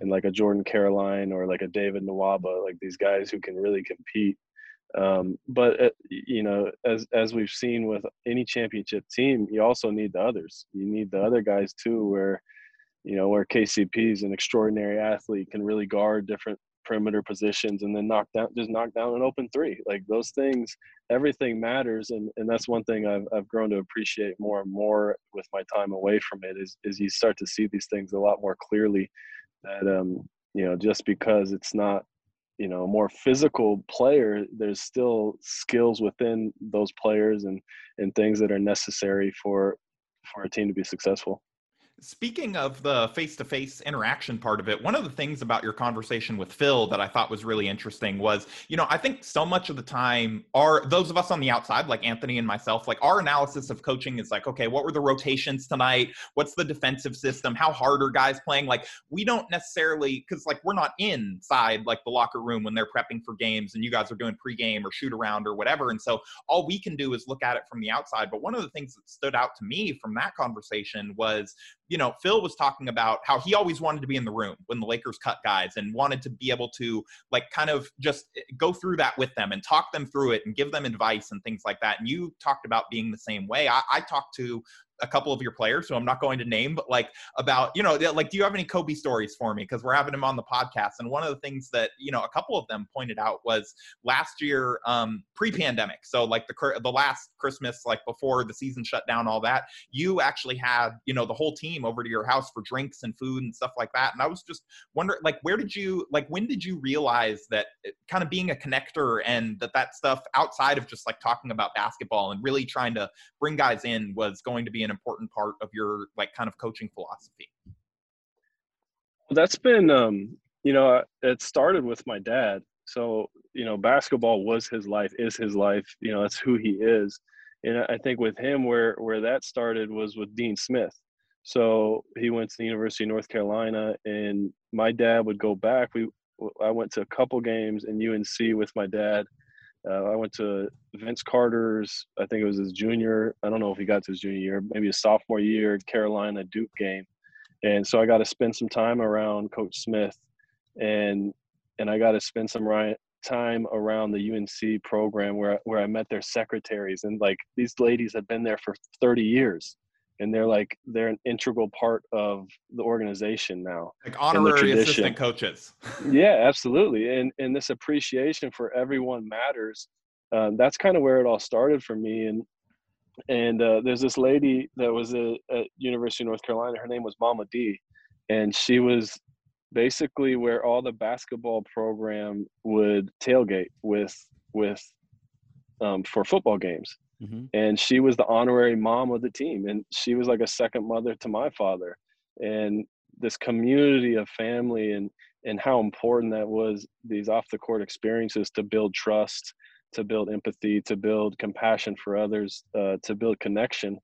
in like a Jordan Caroline or like a David Nwaba, like these guys who can really compete um, but uh, you know, as as we've seen with any championship team, you also need the others. You need the other guys too, where you know where KCP is an extraordinary athlete, can really guard different perimeter positions and then knock down just knock down an open three. Like those things everything matters and and that's one thing I've, I've grown to appreciate more and more with my time away from it is is you start to see these things a lot more clearly that um you know just because it's not you know a more physical player there's still skills within those players and and things that are necessary for for a team to be successful Speaking of the face to face interaction part of it, one of the things about your conversation with Phil that I thought was really interesting was, you know, I think so much of the time, are those of us on the outside, like Anthony and myself, like our analysis of coaching is like, okay, what were the rotations tonight? What's the defensive system? How hard are guys playing? Like, we don't necessarily, because like we're not inside like the locker room when they're prepping for games and you guys are doing pregame or shoot around or whatever. And so all we can do is look at it from the outside. But one of the things that stood out to me from that conversation was, you know, Phil was talking about how he always wanted to be in the room when the Lakers cut guys and wanted to be able to like kind of just eh, go through that with them and talk them through it and give them advice and things like that. And you talked about being the same way. I, I talked to a couple of your players who I'm not going to name, but like about, you know, like, do you have any Coby stories for me? Because we're having him on the podcast. And one of the things that, you know, a couple of them pointed out was last year, um, pre pandemic. So like the, the last Christmas, like before the season shut down, all that, you actually had, you know, the whole team over to your house for drinks and food and stuff like that. And I was just wondering, like, where did you, like, when did you realize that eh, kind of being a connector and that that stuff outside of just like talking about basketball and really trying to bring guys in was going to be an important part of your like kind of coaching philosophy? Well, That's been, um, you know, it started with my dad. So, you know, basketball was his life, is his life. You know, that's who he is. And I think with him, where where that started was with Dean Smith. So he went to the University of North Carolina, and my dad would go back. We I went to a couple games in UNC with my dad, uh, I went to Vince Carter's, I think it was his junior. I don't know if he got to his junior year, maybe his sophomore year, Carolina Duke game. And so I got to spend some time around Coach Smith, and and I got to spend some time around the UNC program where where I met their secretaries, and like these ladies had been there for 30 years, and they're like they're an integral part of the organization now like honorary assistant coaches. Yeah absolutely and and this appreciation for everyone matters. Um, that's kind of where it all started for me and and uh, there's this lady that was a, at university of north carolina her name was mama d and she was basically where all the basketball program would tailgate with with um, for football games Mm-hmm. And she was the honorary mom of the team. And she was like a second mother to my father. And this community of family and and how important that was these off the court experiences to build trust to build empathy to build compassion for others uh, to build connection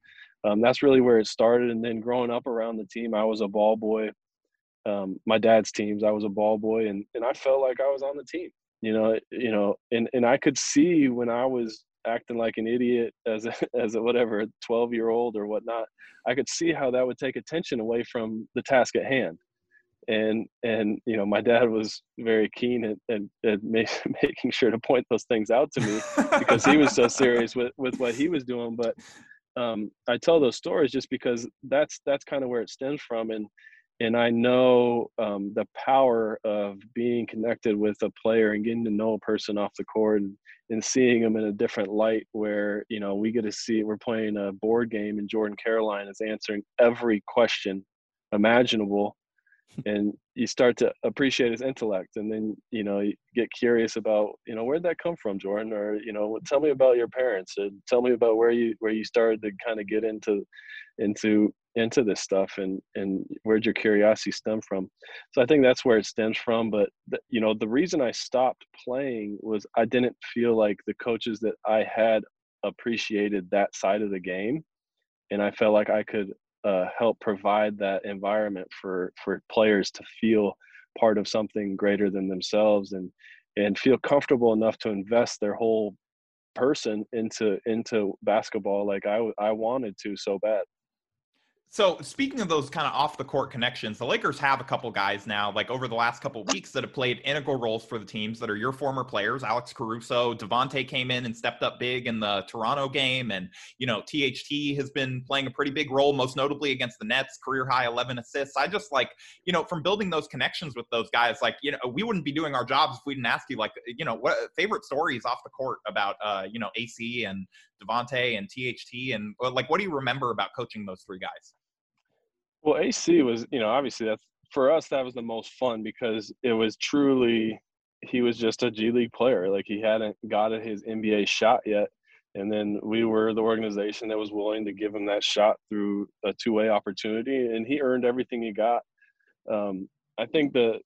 um, that's really where it started and then growing up around the team i was a ball boy um, my dad's teams i was a ball boy and, and i felt like i was on the team you know you know and, and i could see when i was acting like an idiot as a, as a whatever 12 year old or whatnot i could see how that would take attention away from the task at hand. And and you know my dad was very keen at, at, at making sure to point those things out to me because he was so serious with with what he was doing. But um, i tell those stories just because that's that's kind of where it stems from. And and I know um, the power of being connected with a player and getting to know a person off the court and, and seeing them in a different light where, you know, we get to see, we're playing a board game and Jordan Caroline is answering every question imaginable. and you start to appreciate his intellect and then, you know, you get curious about, you know, where'd that come from, Jordan? Or, you know, tell me about your parents and tell me about where you, where you started to kind of get into, into into this stuff and and where'd your curiosity stem from so i think that's where it stems from but you know the reason i stopped playing was i didn't feel like the coaches that i had appreciated that side of the game and i felt like i could uh, help provide that environment for for players to feel part of something greater than themselves and and feel comfortable enough to invest their whole person into into basketball like I I wanted to so bad. So speaking of those kind of off the court connections, the Lakers have a couple guys now, like over the last couple weeks, that have played integral roles for the teams that are your former players. Alex Caruso, Devontae came in and stepped up big in the Toronto game, and you know THT has been playing a pretty big role, most notably against the Nets, career high 11 assists. I just like you know from building those connections with those guys, like you know we wouldn't be doing our jobs if we didn't ask you like you know what favorite stories off the court about uh you know AC and Devontae and THT and like what do you remember about coaching those three guys? Well, AC was, you know, obviously that's for us that was the most fun because it was truly he was just a G League player. Like he hadn't got his NBA shot yet. And then we were the organization that was willing to give him that shot through a two way opportunity, and he earned everything he got. Um, I think that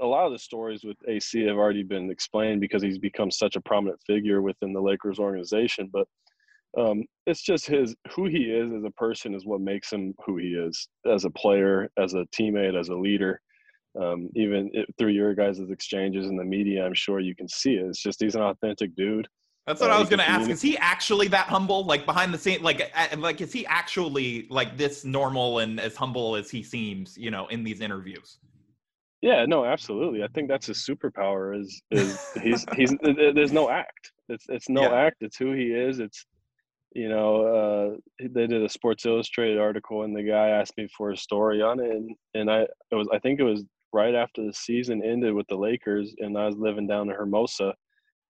a lot of the stories with AC have already been explained because he's become such a prominent figure within the Lakers organization. But um, it's just his who he is as a person is what makes him who he is as a player, as a teammate, as a leader. Um, even it, through your guys' exchanges in the media, I'm sure you can see it. It's just he's an authentic dude. That's what uh, I was going to ask. Is he actually that humble? Like behind the scene, like like is he actually like this normal and as humble as he seems? You know, in these interviews. Yeah, no, absolutely. I think that's his superpower. Is is he's he's there's no act. It's it's no yeah. act. It's who he is. It's you know uh, they did a Sports Illustrated article and the guy asked me for a story on it and and I it was I think it was right after the season ended with the Lakers and I was living down in Hermosa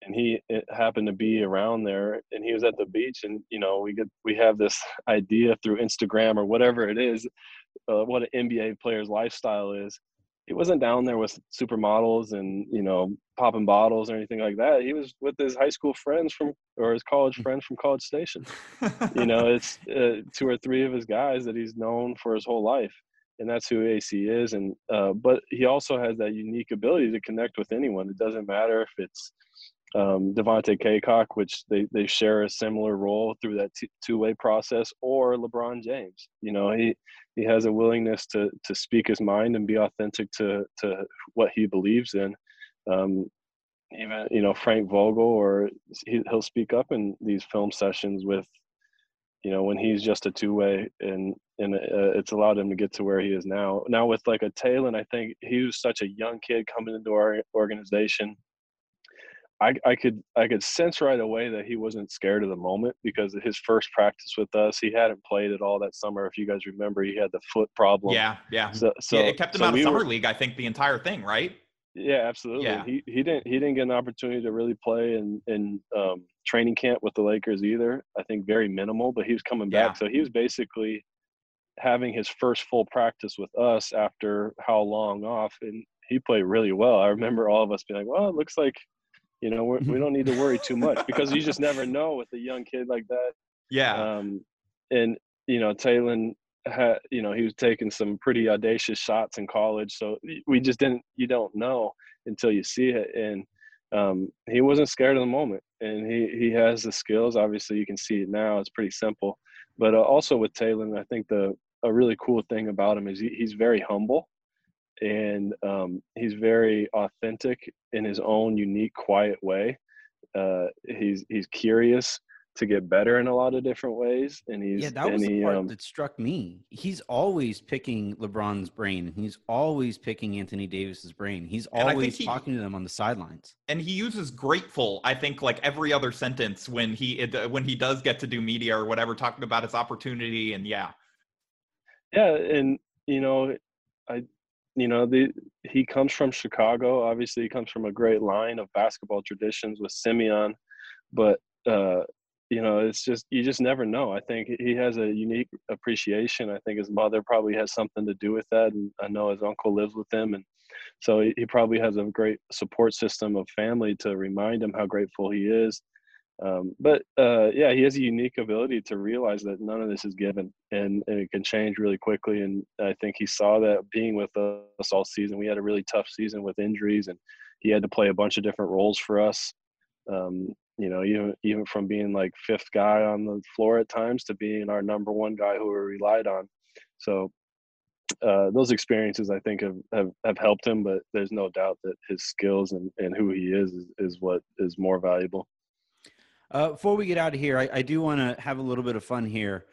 and he happened to be around there and he was at the beach and you know we get we have this idea through Instagram or whatever it is uh, what an NBA player's lifestyle is he wasn't down there with supermodels and you know popping bottles or anything like that. He was with his high school friends from or his college hmm. friends from College Station. you know, it's uh, two or three of his guys that he's known for his whole life, and that's who AC is. And uh, but he also has that unique ability to connect with anyone. It doesn't matter if it's um, Devontae Cacok, which they, they share a similar role through that t- two way process, or LeBron James. You know, he he has a willingness to to speak his mind and be authentic to to what he believes in. Um, even you know Frank Vogel, or he, he'll speak up in these film sessions with, you know, when he's just a two way, and and uh, it's allowed him to get to where he is now. Now with like a Talen, I think he was such a young kid coming into our organization I, I could I could sense right away that he wasn't scared of the moment because his first practice with us, he hadn't played at all that summer. If you guys remember, he had the foot problem. Yeah, yeah. So, so yeah, it kept him so out of summer were, league. I think the entire thing, right? Yeah, absolutely. Yeah. He he didn't he didn't get an opportunity to really play in in um, training camp with the Lakers either. I think very minimal, but he was coming back, yeah. so he was basically having his first full practice with us after how long off, and he played really well. I remember all of us being like, "Well, it looks like." You know, we're, we do not need to worry too much because you just never know with a young kid like that. Yeah. Um, and you know, Talen had, you know, he was taking some pretty audacious shots in college, so we just didn't. You don't know until you see it, and um, he wasn't scared of the moment, and he he has the skills. Obviously, you can see it now. It's pretty simple, but uh, also with Talen, I think the a really cool thing about him is he, he's very humble and um, he's very authentic in his own unique, quiet way. Uh, he's he's curious to get better in a lot of different ways, and he's yeah. That was he, the part um, that struck me. He's always picking LeBron's brain. He's always picking Anthony Davis's brain. He's always he, talking to them on the sidelines. And he uses grateful. I think like every other sentence when he when he does get to do media or whatever, talking about his opportunity and yeah. Yeah, and you know, I you know, the he comes from Chicago. Obviously, he comes from a great line of basketball traditions with Simeon, but uh, you know, it's just you just never know. I think he has a unique appreciation. I think his mother probably has something to do with that, and I know his uncle lives with him, and so he, he probably has a great support system of family to remind him how grateful he is. Um, but uh, yeah, he has a unique ability to realize that none of this is given, and, and, it can change really quickly. And I think he saw that being with us all season. We had a really tough season with injuries, and he had to play a bunch of different roles for us. Um, you know, even even from being like fifth guy on the floor at times to being our number one guy who we relied on. So uh, those experiences I think have, have, have helped him, but there's no doubt that his skills and, and who he is, is is what is more valuable. Uh, before we get out of here, I, I do want to have a little bit of fun here.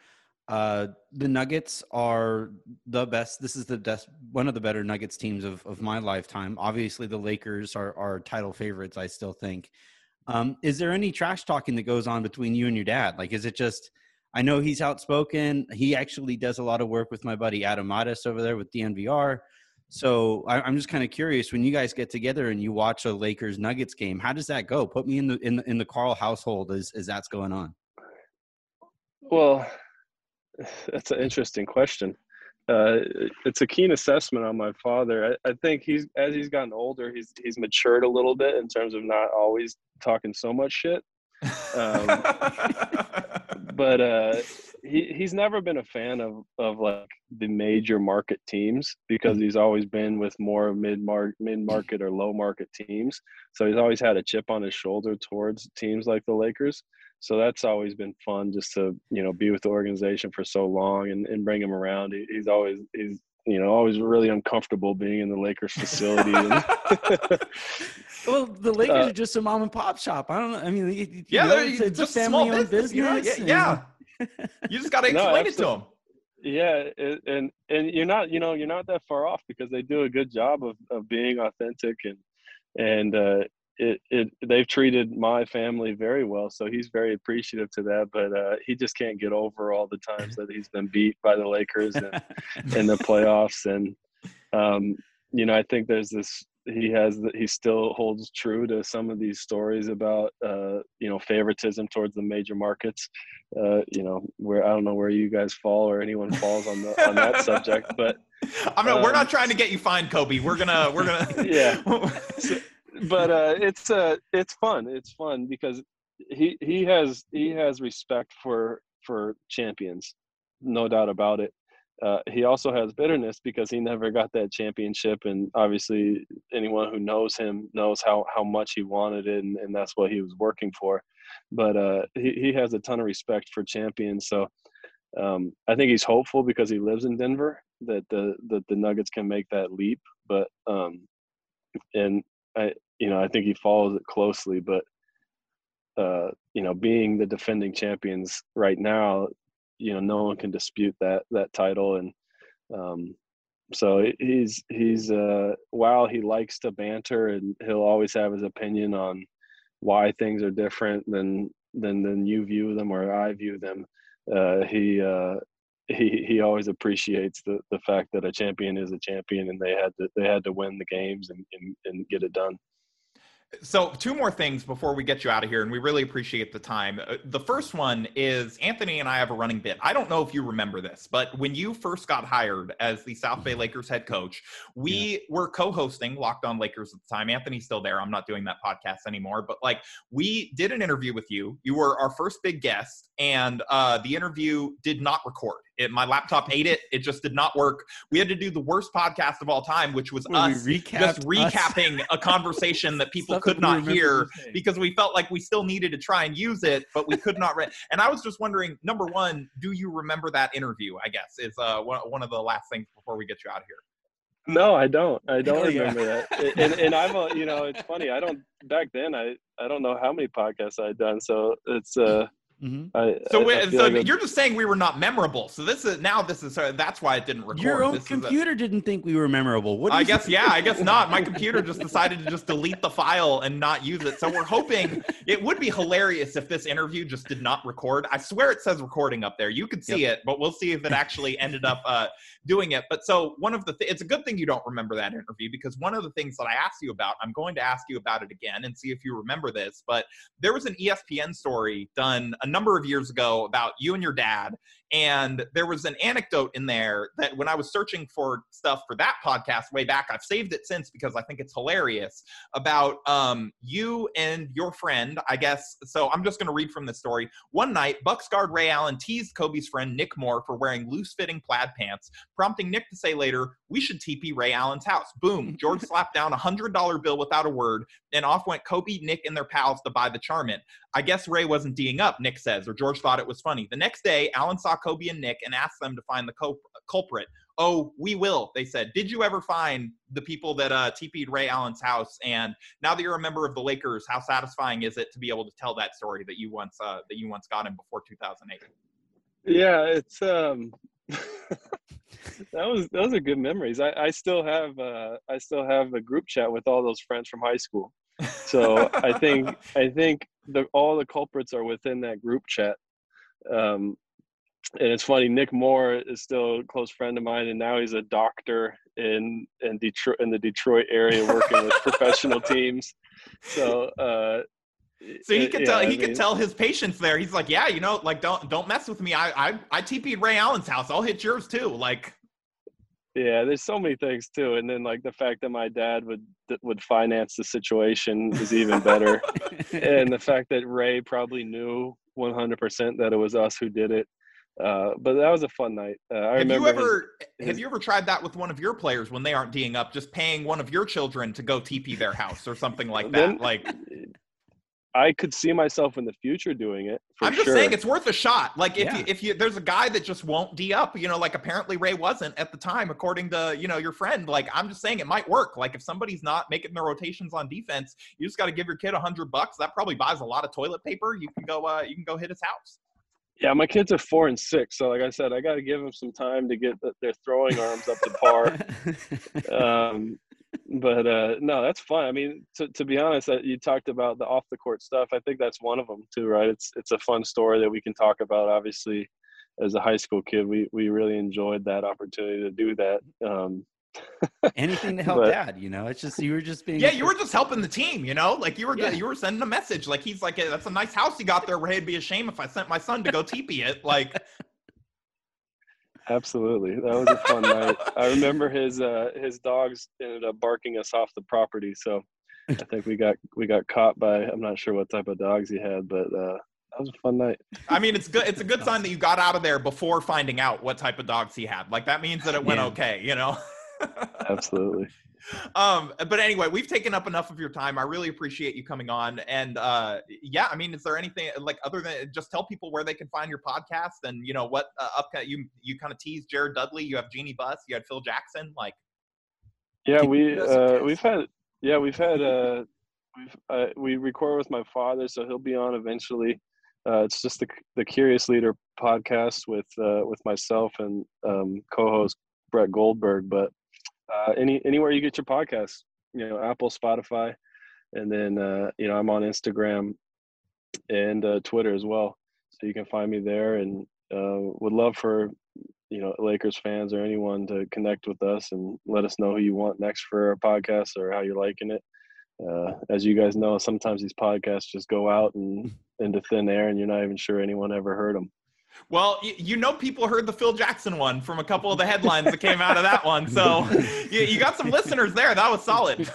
Uh, the Nuggets are the best. This is the best, one of the better Nuggets teams of, of my lifetime. Obviously, the Lakers are, are title favorites, I still think. Um, is there any trash talking that goes on between you and your dad? Like, is it just, I know he's outspoken. He actually does a lot of work with my buddy Adam Mares over there with DNVR. So I, am just kind of curious when you guys get together and you watch a Lakers Nuggets game, how does that go? Put me in the in the, in the Karl household as as that's going on. Well, that's an interesting question. Uh, it's a keen assessment on my father. I, I, think he's as he's gotten older, he's he's matured a little bit in terms of not always talking so much shit. Um, but uh, he he's never been a fan of of like the major market teams because he's always been with more mid mid market or low market teams. So he's always had a chip on his shoulder towards teams like the Lakers. So that's always been fun just to you know be with the organization for so long and, and bring him around. He, he's always he's you know always really uncomfortable being in the Lakers facility. And well, the Lakers uh, are just a mom and pop shop. I don't know. I mean, yeah, know, it's, it's a family owned business. business yeah. yeah. You just got to explain no, it to them. Yeah, and and you're not you know you're not that far off because they do a good job of, of being authentic and and uh, it, it they've treated my family very well so he's very appreciative to that but uh, he just can't get over all the times that he's been beat by the lakers in, in the playoffs and um, you know i think there's this he has that he still holds true to some of these stories about uh, you know favoritism towards the major markets uh, you know where i don't know where you guys fall or anyone falls on the on that subject but i'm not um, we're not um, trying to get you fined coby we're gonna we're gonna yeah so, but uh, it's uh, it's fun. It's fun because he he has he has respect for for champions, no doubt about it. Uh, he also has bitterness because he never got that championship, and obviously anyone who knows him knows how how much he wanted it, and, and that's what he was working for. But uh, he he has a ton of respect for champions, so um, I think he's hopeful because he lives in Denver that the that the Nuggets can make that leap. But um, and I you know, I think he follows it closely, but uh, you know, being the defending champions right now, you know, no one can dispute that that title, and um, so he's he's uh, while he likes to banter and he'll always have his opinion on why things are different than than than you view them or I view them. Uh, he uh, he he always appreciates the the fact that a champion is a champion and they had to they had to win the games and, and, and get it done. So, two more things before we get you out of here, and we really appreciate the time. Uh, the first one is Anthony and I have a running bit. I don't know if you remember this, but when you first got hired as the South Bay Lakers head coach, we yeah. were co hosting Locked On Lakers at the time. Anthony's still there. I'm not doing that podcast anymore, but like we did an interview with you. You were our first big guest, and uh, the interview did not record. It, my laptop ate it. It just did not work. We had to do the worst podcast of all time, which was us just recapping us. a conversation that people could not hear because we felt like we still needed to try and use it, but we could not. Re- and I was just wondering, number one, do you remember that interview? I guess is uh, one, one of the last things before we get you out of here. No, I don't. I don't yeah. remember that. And, and I'm, a, you know, it's funny. I don't. Back then, I I don't know how many podcasts I'd done. So it's uh Mm-hmm. I, so, I, I so like you're just saying we were not memorable. So this is now this is that's why it didn't record. Your own this computer a, didn't think we were memorable. What I guess yeah, I guess not. My computer just decided to just delete the file and not use it. So we're hoping it would be hilarious if this interview just did not record. I swear it says recording up there. You could see yep. it, but we'll see if it actually ended up uh, doing it. But so one of the th- it's a good thing you don't remember that interview because one of the things that I asked you about, I'm going to ask you about it again and see if you remember this. But there was an ESPN story done a number of years ago ago about you and your dad. And there was an anecdote in there that when I was searching for stuff for that podcast way back, I've saved it since because I think it's hilarious about um, you and your friend, I guess. So I'm just going to read from the story. One night, Bucks guard Ray Allen teased Coby's friend Nick Moore for wearing loose fitting plaid pants, prompting Nick to say later, We should TP Ray Allen's house. Boom. George slapped down a $100 bill without a word, and off went Coby, Nick, and their pals to buy the Charmin. I guess Ray wasn't D'ing up, Nick says, or George thought it was funny. The next day, Allen saw Coby and Nick and asked them to find the culprit. Oh, we will, they said. Did you ever find the people that uh, TP'd Ray Allen's house? And now that you're a member of the Lakers, how satisfying is it to be able to tell that story that you once uh, that you once got him before 2008? Yeah, it's um, that was those are good memories. I, I still have uh, I still have a group chat with all those friends from high school. So I think I think the all the culprits are within that group chat. Um, and it's funny nick moore is still a close friend of mine and now he's a doctor in in detroit in the detroit area working with professional teams so uh so he could yeah, tell he I mean, could tell his patients there. He's like, yeah, you know, like don't don't mess with me. I I I TP'd Ray Allen's house. I'll hit yours too. Like Yeah, there's so many things too, and then like the fact that my dad would would finance the situation is even better, and the fact that Ray probably knew 100% that it was us who did it. Uh, but that was a fun night. Uh, I have remember. you ever his- have you ever tried that with one of your players when they aren't D'ing up, just paying one of your children to go TP their house or something like that? Like I could see myself in the future doing it. For I'm just sure. saying it's worth a shot. Like if Yeah. you if you there's a guy that just won't D up, you know, like apparently Ray wasn't at the time, according to you know your friend. Like I'm just saying it might work. Like if somebody's not making their rotations on defense, you just got to give your kid a hundred bucks. That probably buys a lot of toilet paper. You can go uh you can go hit his house. Yeah, my kids are four and six, so like I said, I got to give them some time to get their throwing arms up to par. um, but uh, no, that's fun. I mean, to, to be honest, uh, you talked about the off the court stuff. I think that's one of them too, right? It's it's a fun story that we can talk about. Obviously, as a high school kid, we we really enjoyed that opportunity to do that. Um, Anything to help But- dad, you know. It's just you were just being Yeah, you were just helping the team, you know. Like you were Yeah. you were sending a message. Like he's like, hey, that's a nice house you got there. where it'd be a shame if I sent my son to go TP it. Like absolutely, that was a fun night. I remember his uh, his dogs ended up barking us off the property, so I think we got we got caught by I'm not sure what type of dogs he had, but uh, that was a fun night. I mean, it's good. It's a good sign that you got out of there before finding out what type of dogs he had. Like that means that it went Yeah. okay, you know. Absolutely. um, but anyway, we've taken up enough of your time. I really appreciate you coming on. And uh, yeah, I mean, is there anything like other than just tell people where they can find your podcast and you know what uh, up you you kind of teased Jared Dudley. You have Jeanie Buss. You had Phil Jackson. Like Yeah, we give us a uh, we've had yeah we've had uh, we've uh, we record with my father, so he'll be on eventually. Uh, it's just the the Curious Leader podcast with uh, with myself and um, co-host Brett Goldberg. But uh, any anywhere you get your podcasts, you know, Apple, Spotify, and then uh, you know I'm on Instagram and uh, Twitter as well, so you can find me there. And uh, would love for you know Lakers fans or anyone to connect with us and let us know who you want next for our podcast or how you're liking it. Uh, as you guys know, sometimes these podcasts just go out and into thin air, and you're not even sure anyone ever heard them. Well, you, know, people heard the Phil Jackson one from a couple of the headlines that came out of that one. So you, you got some listeners there. That was solid.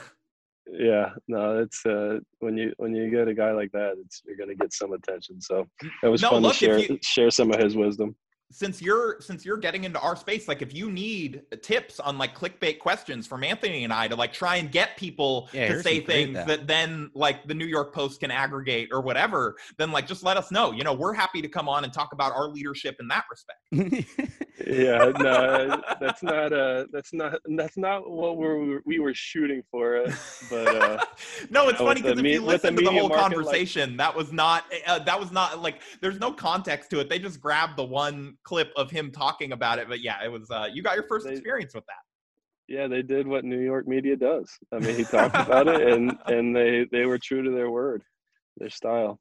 Yeah, no, it's uh, when you when you get a guy like that, it's you're gonna get some attention. So it was No, fun look, to share you- share some of his wisdom. Since you're since you're getting into our space, like if you need tips on like clickbait questions from Anthony and I to like try and get people Yeah, to say things that. that then like the New York Post can aggregate or whatever, then like just let us know. You know, we're happy to come on and talk about our leadership in that respect. Yeah, no, that's not uh, that's not that's not what we're, we were shooting for. Uh, but uh, no, it's funny because if me- you with the listen to the whole market, like- conversation, that was not uh, that was not like there's no context to it. They just grabbed the one clip of him talking about it. But yeah, it was uh, you got your first They- experience with that. yeah, they did what New York media does. I mean, he talked about it, and and they they were true to their word, their style.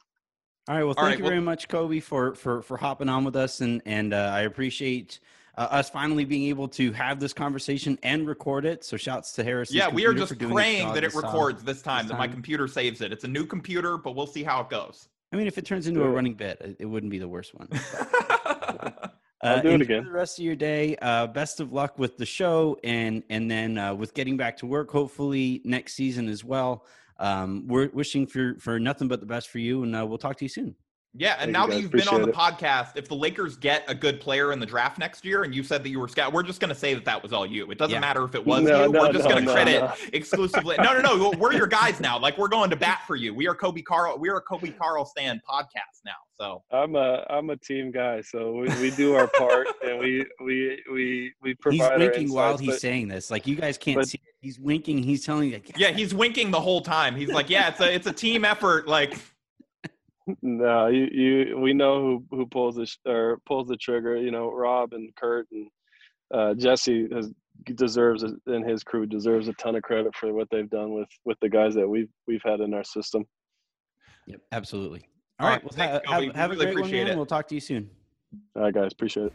All right. Well, thank right, you well- very much, Coby, for for for hopping on with us, and and uh, I appreciate uh, us finally being able to have this conversation and record it. So, shouts to Harris. Yeah, we are just praying that it records this time, this that my computer saves it. It's a new computer, but we'll see how it goes. I mean, if it turns into a running bit, it, it wouldn't be the worst one. I'll Uh, do it again. The rest of your day. Uh, best of luck with the show, and and then uh, with getting back to work. Hopefully next season as well. Um, we're wishing for for nothing but the best for you, and uh, we'll talk to you soon. Yeah, and Thank now you, that you've been on the Appreciate podcast, if the Lakers get a good player in the draft next year, and you said that you were scout, we're just going to say that that was all you. It doesn't Yeah. matter if it was No, you. no, we're just no, going to no, credit no. exclusively. No, no, no. We're your guys now. Like we're going to bat for you. We are Coby Karl. We are a Coby Karl stand podcast now. So I'm a I'm a team guy, so we, we do our part, and we we we we He's provide. our winking while he's but- saying this. Like you guys can't but- see. It. He's winking. He's telling you. yeah, he's winking the whole time. He's like, yeah, it's a it's a team effort. Like No, you, you we know who who pulls the sh- or pulls the trigger. You know, Rob and Kurt and uh, Jesse has deserves a- and his crew deserves a ton of credit for what they've done with with the guys that we've we've had in our system. Yep, absolutely. All All right, right. Well, thanks, ha- Coby. have, have Really a great one, appreciate man. it. We'll talk to you soon. All right, guys, appreciate it.